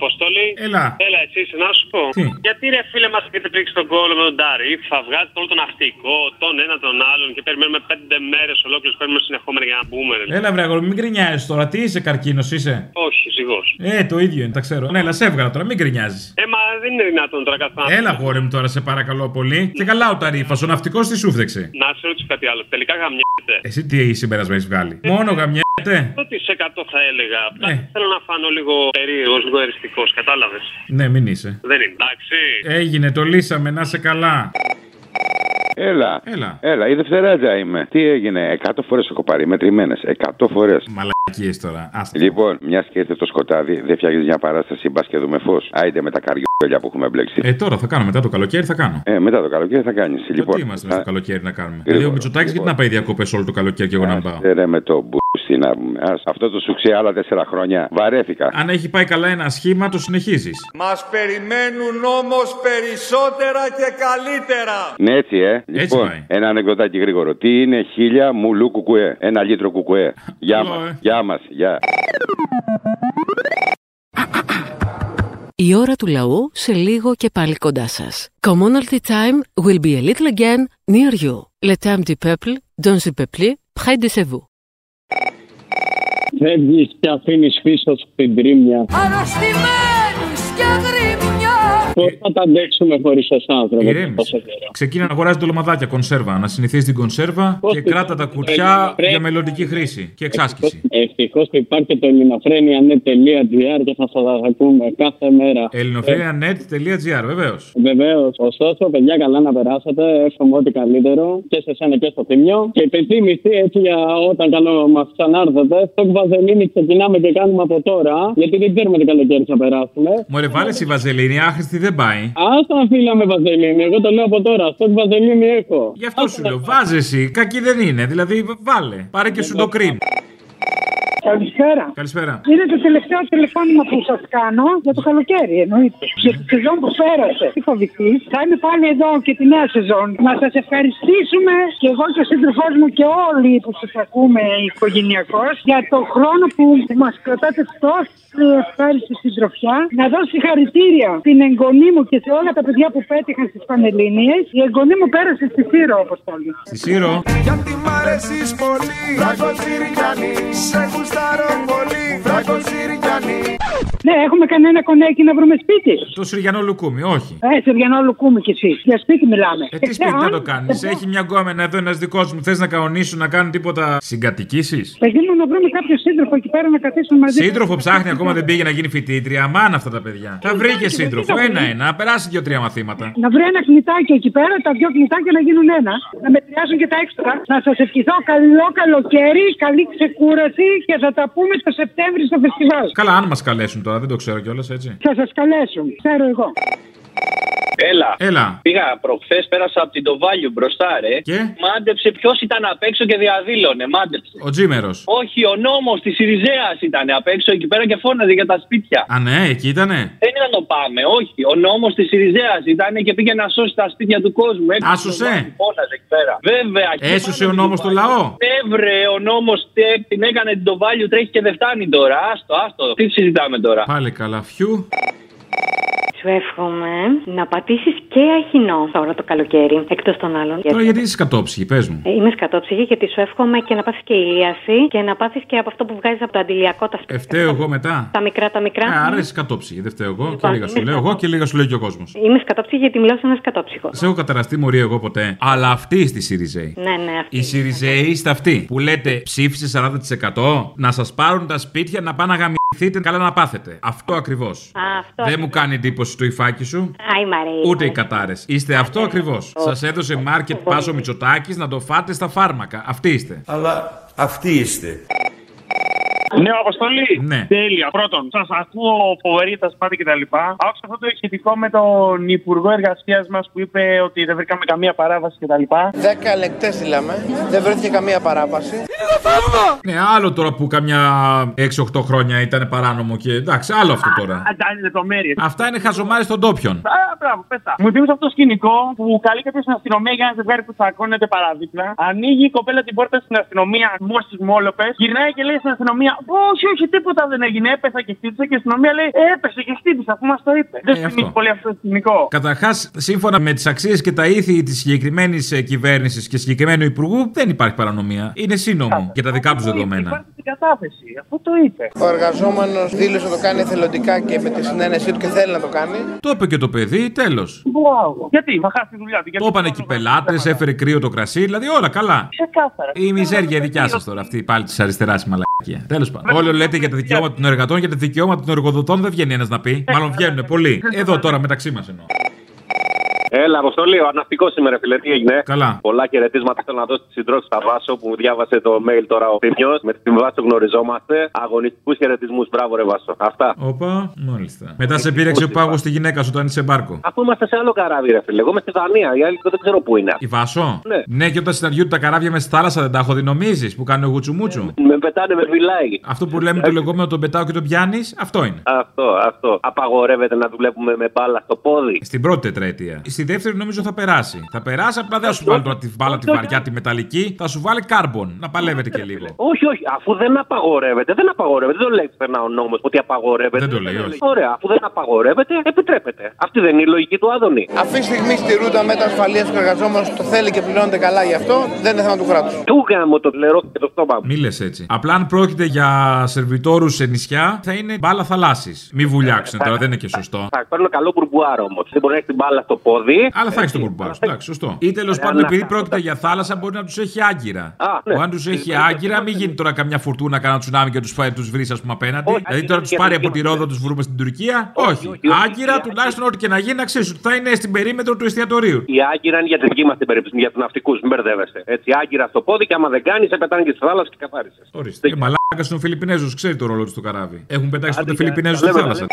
Αποστολή. Έλα. Έλα, εσύ, να σου πω. Τι; Γιατί ρε φίλε μας έχετε πρίξει τον κόλλο με τον Ταρίφ, θα βγάζετε όλο τον ναυτικό, τον ένα τον άλλον και περιμένουμε πέντε μέρες ολόκληρες παίρνουμε συνεχόμενα για να μπούμε. Ρε. Έλα, βρε αγόρι, μην γκρινιάζεις τώρα. Τι είσαι, καρκίνος είσαι; Όχι, ζυγός. Ε, το ίδιο είναι, τα ξέρω. Ναι, αλλά σε έβγαλα τώρα, μην γκρινιάζεις. Ε, μα δεν είναι δυνατόν τώρα καθόλου. Έλα, γόρι μου τώρα, σε παρακαλώ πολύ. Και καλά ο ταρήφα, ο ναυτικό τι σου φταίξε. Να σε ρωτήσω κάτι άλλο. Τελικά γαμιέται. Εσύ τι συμπέρασμα έχεις βγάλει; Μόνο γαμιέται. Ότι σε 100 θα έλεγα. Απλά Ε. θέλω να φανώ λίγο περίεργο, λίγο εριστικός, κατάλαβες. Ναι, μην είσαι. Δεν είναι εντάξει. Έγινε, το λύσαμε, να σε καλά. Έλα. Έλα. Έλα, η Δευτεράτζα είμαι. Τι έγινε, 100 φορές έχω πάρει, μετρημένες. 100 φορές. Μαλακίες τώρα. Άστα. Λοιπόν, μιας και ήρθε το σκοτάδι, δεν φτιάχνεις μια παράσταση, μπας και δούμε φως. Άιντε με τα καριόλια που έχουμε μπλέξει. Ε, τώρα θα κάνω, μετά το καλοκαίρι θα κάνω. Ε, μετά το καλοκαίρι θα κάνεις. Λοιπόν, Τι είμαστε θα- στο καλοκαίρι να κάνουμε. Γρήγορα, Δηλαδή ο Μητσοτάκης γιατί να πάει διακοπές όλο το καλοκαίρι και εγώ να μην πάω; Ε, ρε, με το μπούστι να πούμε. Ας, αυτό το σουξέ άλλα τέσσερα χρόνια. Βαρέθηκα. Αν έχει πάει καλά ένα σχήμα, το συνεχίζεις. Μας περιμένουν όμως περισσότερα και καλύτερα. Ναι, έτσι, ε. λοιπόν, πάει. ένα ανεκδοτάκι γρήγορο. Τι είναι χίλια μουλού κουκουέ; Ένα λίτρο κουκουέ. Γεια Καλό, μας. ε. Γεια μας. Γεια. Η ώρα του λαού σε λίγο και πάλι κοντά σας. Commonalty time will be a little again near you. Le temps du peuple, dans le peuple, près de chez vous. Φεύγεις και αφήνεις πίσω σου την τρίμια. Αρρωστημένους και γρήμια Πώς θα τα αντέξουμε χωρίς εσάς, άνθρωπο. Ηρέμησε. τόσο καιρό; Ξεκίνα να αγοράζεις ντολμαδάκια κονσέρβα. Να συνηθίσεις την κονσέρβα και κράτα τα κουτιά πρέπει- για μελλοντική χρήση και εξάσκηση. Ευτυχώς που υπάρχει το ελληνοφρένια.net.gr και θα σας ακούμε κάθε μέρα. Ελληνοφρένια.net.gr, βεβαίως. Βεβαίως. Ωστόσο, παιδιά, καλά να περάσετε. Εύχομαι ό,τι καλύτερο και σε εσένα και στο θύμιο. Και υπενθύμηση έτσι για όταν καλό μας ξανάρθετε. Στο βαζελίνη ξεκινάμε και κάνουμε από τώρα. Γιατί δεν ξέρουμε τι καλοκαίρι θα περάσουμε. Μωρέ, βάλε η βαζελίνη, άχρηστη δεν πάει. Άστα φίλα με βαζελίνη, εγώ το λέω από τώρα. Αυτό βαζελίνη έχω. Γι' αυτό σου λέω, βάζε εσύ. Κακή δεν είναι. Δηλαδή, βάλε. Πάρε και σου το κρύμ. Καλησπέρα. Καλησπέρα. Είναι το τελευταίο τηλεφώνημα που σας κάνω για το καλοκαίρι, εννοείται. Για τη σεζόν που πέρασε. Τι φοβηθείς; Θα είμαι πάλι εδώ και τη νέα σεζόν. Να σας ευχαριστήσουμε και εγώ και ο σύντροφός μου και όλοι που σας ακούμε οικογενειακώς για το χρόνο που μας κρατάτε τόσο ευχάριστη συντροφιά. Να δώσω συγχαρητήρια στην εγγονή μου και σε όλα τα παιδιά που πέτυχαν στις Πανελλήνιες. Η εγγονή μου πέρασε στη Σύρο, όπως όλοι. Στη Σύρο. Γιατί μ' αρέσεις πολύ Φράγκο Τσιρικιάνη Σε γουστάρω πολύ Φράγκο Τσιρικιάνη Ναι, έχουμε κανένα κονέκι να βρούμε σπίτι. Το Συριανό Λουκούμι, όχι. Ε, Συριανό Λουκούμι κι εσύ. Για σπίτι μιλάμε. Ε, τι σπίτι να το κάνεις; Έχει μια γκόμενα εδώ ένας δικός μου. Θες να κανονίσουν να κάνουν τίποτα συγκατοικήσεις; Παιδί μου να βρούμε κάποιο σύντροφο εκεί πέρα να καθίσουμε μαζί. Σύντροφο ψάχνει ακόμα δεν πήγε να γίνει φοιτήτρια. Αμάν αυτά τα παιδιά. Θα βρει και σύντροφο. Ένα-ένα. Να περάσει δύο-τρία μαθήματα. Να βρει ένα κνητάκι εκεί πέρα, τα δυο κνητάκια να γίνουν ένα. Να μετριάσουν και τα έξτρα. Να σας ευχηθώ καλό καλοκαίρι, καλή ξεκούραση και θα τα πούμε το Σεπτέμβρη στο φεστιβάλ. Καλά, αν μας καλέσουν τώρα, δεν το ξέρω κιόλας έτσι. Θα σας καλέσουν. Ξέρω εγώ. Έλα. Έλα. Πήγα προχθές, πέρασα από την Τοβάλιου μπροστά, ρε. Και; Μάντεψε ποιος ήταν απ' έξω και διαδήλωνε. Μάντεψε. Ο Τζίμερος. Όχι, ο νόμος της Ιριζέας ήταν απ' έξω εκεί πέρα και φώναζε για τα σπίτια. Α, ναι, εκεί ήτανε; Δεν ήταν το πάμε, όχι. Ο νόμος της Ιριζέας ήταν και πήγε να σώσει τα σπίτια του κόσμου. Έξω Άσωσε. στο βάθη, Φώναζε εκεί πέρα. Βέβαια. και Έσωσε πάνω ο στην νόμος το Τοβάλιο. λαό; Ναι, βρε, ο νόμος την έκανε την Τοβάλιου, τρέχει και δεν φτάνει τώρα. Άστο, άστο. Τι συζητάμε τώρα. Πάλι καλά, φιού. Σου εύχομαι να πατήσεις και αχινό τώρα το καλοκαίρι, εκτός των άλλων. Τώρα γιατί είσαι κατόψυχη, πες μου. Ε, Είμαι σκατόψυχη γιατί σου εύχομαι και να πάθεις και ηλίαση και να πάθεις και από αυτό που βγάζεις από το αντιλιακό τα σπίτια. Ευταίω εγώ μετά. Τα μικρά, τα μικρά. Ε, άρα είσαι κατόψυχη. Δεν φταίω εγώ και Λοιπόν, λίγα σου είμαι λέω εγώ και λίγα σου λέει και ο κόσμος. Είμαι σκατόψυχη γιατί μιλάω σε ένας σκατόψυχο. Σε έχω καταραστεί μωρή εγώ ποτέ. Αλλά αυτή στη Σιριζέη. Ναι, ναι, αυτή. Οι Σιριζέοι είστε αυτοί που λέτε ψήφισε 40% να σας πάρουν τα σπίτια να πάνε να γαμηθείτε καλά να πάθετε. Αυτό ακριβώς. Α, αυτό. Δεν μου κάνει εντύπωση το υφάκι σου. Άι, Μαρία. Ούτε οι κατάρες. Είστε αυτό ακριβώς. Σας έδωσε μάρκετ πάσο Μητσοτάκης να το φάτε στα φάρμακα. Αυτοί είστε. Αλλά αυτοί είστε. Ναι, Αποστολή. Ναι. Τέλεια. Πρώτον, σας ακούω φοβερή τα σπάτη κτλ. Άκουσα αυτό το σχετικό με τον Υπουργό Εργασίας μας που είπε ότι δεν βρήκαμε καμία παράβαση κτλ. Δέκα λεπτέ στείλαμε. Δεν βρέθηκε καμία παράβαση. Ναι, άλλο τώρα που καμιά 6-8 χρόνια ήταν παράνομο και εντάξει, άλλο αυτό τώρα. Αντάλλη λεπτομέρειες. Αυτά είναι χαζομάρες των τόπιων. Α, μπράβο, πέτα. Μου θύμισε αυτό το σκηνικό που καλεί κάποιος στην αστυνομία για ένα ζευγάρι που τσακώνεται παραδίπλα. Ανοίγει η κοπέλα την πόρτα στην αστυνομία, μου στι μόλοπες. Γυρνάει και λέει στην αστυνομία: Όχι, όχι, τίποτα δεν έγινε. Έπεσα και χτύπησα και η αστυνομία λέει: Έπεσε και χτύπησα, αφού μας το είπε. Δεν Ε, θυμίζει αυτό. πολύ αυτό το σκηνικό. Καταρχάς, σύμφωνα με τις αξίες και τα ήθη της συγκεκριμένης κυβέρνησης και συγκεκριμένου υπουργού, δεν υπάρχει παρανομία. Είναι σύνομο για τα δικά τους δεδομένα. Υπάρχει στην κατάθεση, αφού το είπε. Ο εργαζόμενος δήλωσε να το κάνει εθελοντικά και με τη συνένεσή του και θέλει να το κάνει. Το είπε και το παιδί, τέλος. Μπράβο. Γιατί, θα χάσει τη δουλειά του. Το είπαν εκεί πελάτες, έφερε κρύο το κρασί, δηλαδή όλα καλά. Ξεκάθαρα. Η μιζέρια δικιά σας τώρα, αυτή πάλι της αριστεράς η μαλακία. Τέλος πάντων. Όλοι λέτε για τα δικαιώματα των εργατών, για τα δικαιώματα των εργοδοτών δεν βγαίνει ένας να πει. Μάλλον βγαίνουν πολλοί. Εδώ τώρα μεταξύ μας εννοώ. Έλα, Αποστολή, ο αναυτικό σήμερα, φίλε, τι έγινε; Καλά. Πολλά χαιρετίσματα θέλω να δώσω στη συντρόφισσα στα Βάσο που μου διάβασε το mail τώρα ο Θημιό. Με την Βάσο γνωριζόμαστε. Αγωνιστικούς χαιρετισμούς, μπράβο, ρε Βάσο. Αυτά. Όπα, μάλιστα. Μετά σε πήρεξε ο πάγος στη γυναίκα σου όταν είσαι μπάρκο. Αφού είμαστε σε άλλο καράβι, ρε φίλε. Εγώ είμαι στη Δανία. Οι άλλοι δεν ξέρω πού είναι. Η Βάσο; Ναι. Ναι, και όταν συναντιούνται τα καράβια με στη θάλασσα δεν τα έχω δει, νομίζεις που κάνουν γουτσουμούτσου. Με πετάνε με βιλάει. Αυτό που λέμε το λεγόμενο τον πετάω και τον πιάνεις, αυτό είναι. Αυτό, αυτό. Απαγορεύεται να δουλεύουμε με μπάλα στο πόδι. Στην πρώτη τετραετία. Στη δεύτερη νομίζω θα περάσει. Θα περάσει, απλά δεν θα σου βάλει τώρα τη μπάλα τη βαριά, τη μεταλλική. Θα σου βάλει κάρμπον. Να παλεύετε και λίγο. Όχι, όχι. Αφού δεν απαγορεύεται, δεν απαγορεύεται. Δεν το λέει πουθενά ο νόμος ότι απαγορεύεται. Δεν το λέει, όχι. Ωραία, αφού δεν απαγορεύεται, επιτρέπεται. Αυτή δεν είναι η λογική του Άδωνη. Αυτή τη στιγμή στη ρούτα μέτρα ασφαλείας του εργαζόμενου το θέλει και πληρώνεται καλά γι' αυτό, δεν είναι θέμα του κράτους. Του γάμο το λερό και το στόμα μου. Μη λες έτσι. Απλά αν πρόκειται για σερβιτόρους σε νησιά, θα είναι μπάλα θαλάσσης. Μη βουλιάξουν τώρα, δεν είναι και σωστό. Θα παίρνω καλό μπουρμπουάρο όμως. Δεν μπορεί να έχεις την μπάλα στο πόδι. Αλλά θα έχεις τον κουρμπάρο. Εντάξει, σωστό. Ή τέλος πάντων, επειδή πρόκειται για θάλασσα, μπορεί να τους έχει άγκυρα. ναι. Που αν τους έχει άγκυρα, μην γίνει τώρα καμιά φουρτούνα, κανένα τσουνάμι και τους φάει τους βρεις, ας πούμε, απέναντι. Δηλαδή τώρα τους πάρει από τη Ρόδο, τους βρούμε στην Τουρκία. Όχι. Άγκυρα, τουλάχιστον ό,τι και να γίνει, να ξέρεις ότι θα είναι στην περίμετρο του εστιατορίου. Η άγκυρα είναι για τη δική μας την περίπτωση, για τους ναυτικούς. Μην μπερδεύεστε. Έτσι, άγκυρα στο πόδι και άμα δεν κάνεις, σε πετάνε και στη θάλασσα και καθάρισες. Ορίστε. Ε, Μαλάκα είναι ο Φιλιππινέζος, ξέρει το ρόλο του στο καράβι. Έχουν πετάξει τότε Άντε, Φιλιππινέζου στη λέμε, θάλασσα.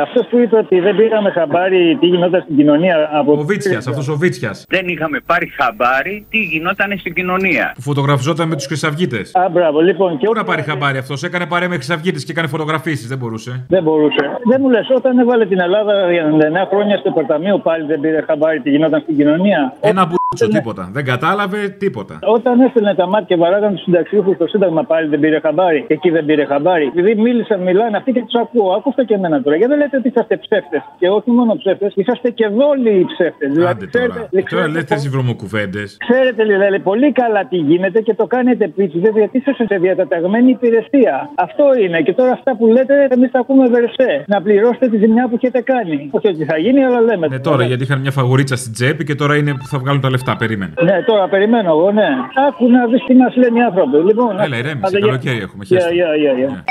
Αυτό που είπε ότι δεν πήραμε χαμπάρι τι γινόταν στην κοινωνία από. Ο Βίτσιας, αυτός ο Βίτσιας. Δεν είχαμε πάρει χαμπάρι τι γινόταν στην κοινωνία. Που φωτογραφιζόταν με τους Χρυσαυγίτες. Α, μπράβο, λοιπόν. Και Πού να πάρει χαμπάρι αυτός, έκανε παρέα με Χρυσαυγίτες και έκανε φωτογραφίσεις, δεν μπορούσε. Δεν μπορούσε. Δεν μου λες, όταν έβαλε την Ελλάδα για 99 χρόνια στο Πορταμείο πάλι δεν πήρε χαμπάρι τι γινόταν στην κοινωνία; Ένα μπουτσο, τίποτα. Δεν κατάλαβε τίποτα. Όταν έστελνε τα μάτια και βαράγαν τους συνταξιούχους στο Σύνταγμα πάλι δεν πήρε χαμπάρι. Και εκεί δεν πήρε χαμπάρι. Επειδή μίλησαν, μιλάνε αυτοί και τους ακούω. Ακούστε και εμένα τώρα. Γιατί δεν λέτε ότι είσαστε ψεύτες; Και όχι μόνο ψεύτες, είσαστε και δόλοι ψεύτες. Άντε τώρα. Τώρα λέτε τις βρωμοκουβέντες. Ξέρετε, δηλαδή, πολύ καλά τι γίνεται και το κάνετε επίτηδε γιατί είσαστε σε διαταταγμένη υπηρεσία. Αυτό είναι. Και τώρα αυτά που λέτε, εμείς τα ακούμε βερσέ. Να πληρώσετε τη ζημιά που έχετε κάνει. Όχι ότι θα γίνει, αλλά λέμε. Ναι, τώρα γιατί είχαν μια φαγουρίτσα στην τσέπη και τώρα είναι που θα βγάλουν τα λεφτά. Περίμενε. Ναι, τώρα περιμένω εγώ, ναι. Άκου να δεις τι μας λένε οι άνθρωποι. Λοιπόν, Έλα, ηρέμησε. άντε, Καλοκαίρι έχουμε. Yeah, χέστε. yeah, yeah, yeah.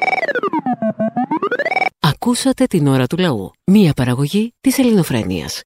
Ακούσατε την ώρα του λαού. Μία παραγωγή της ελληνοφρένειας.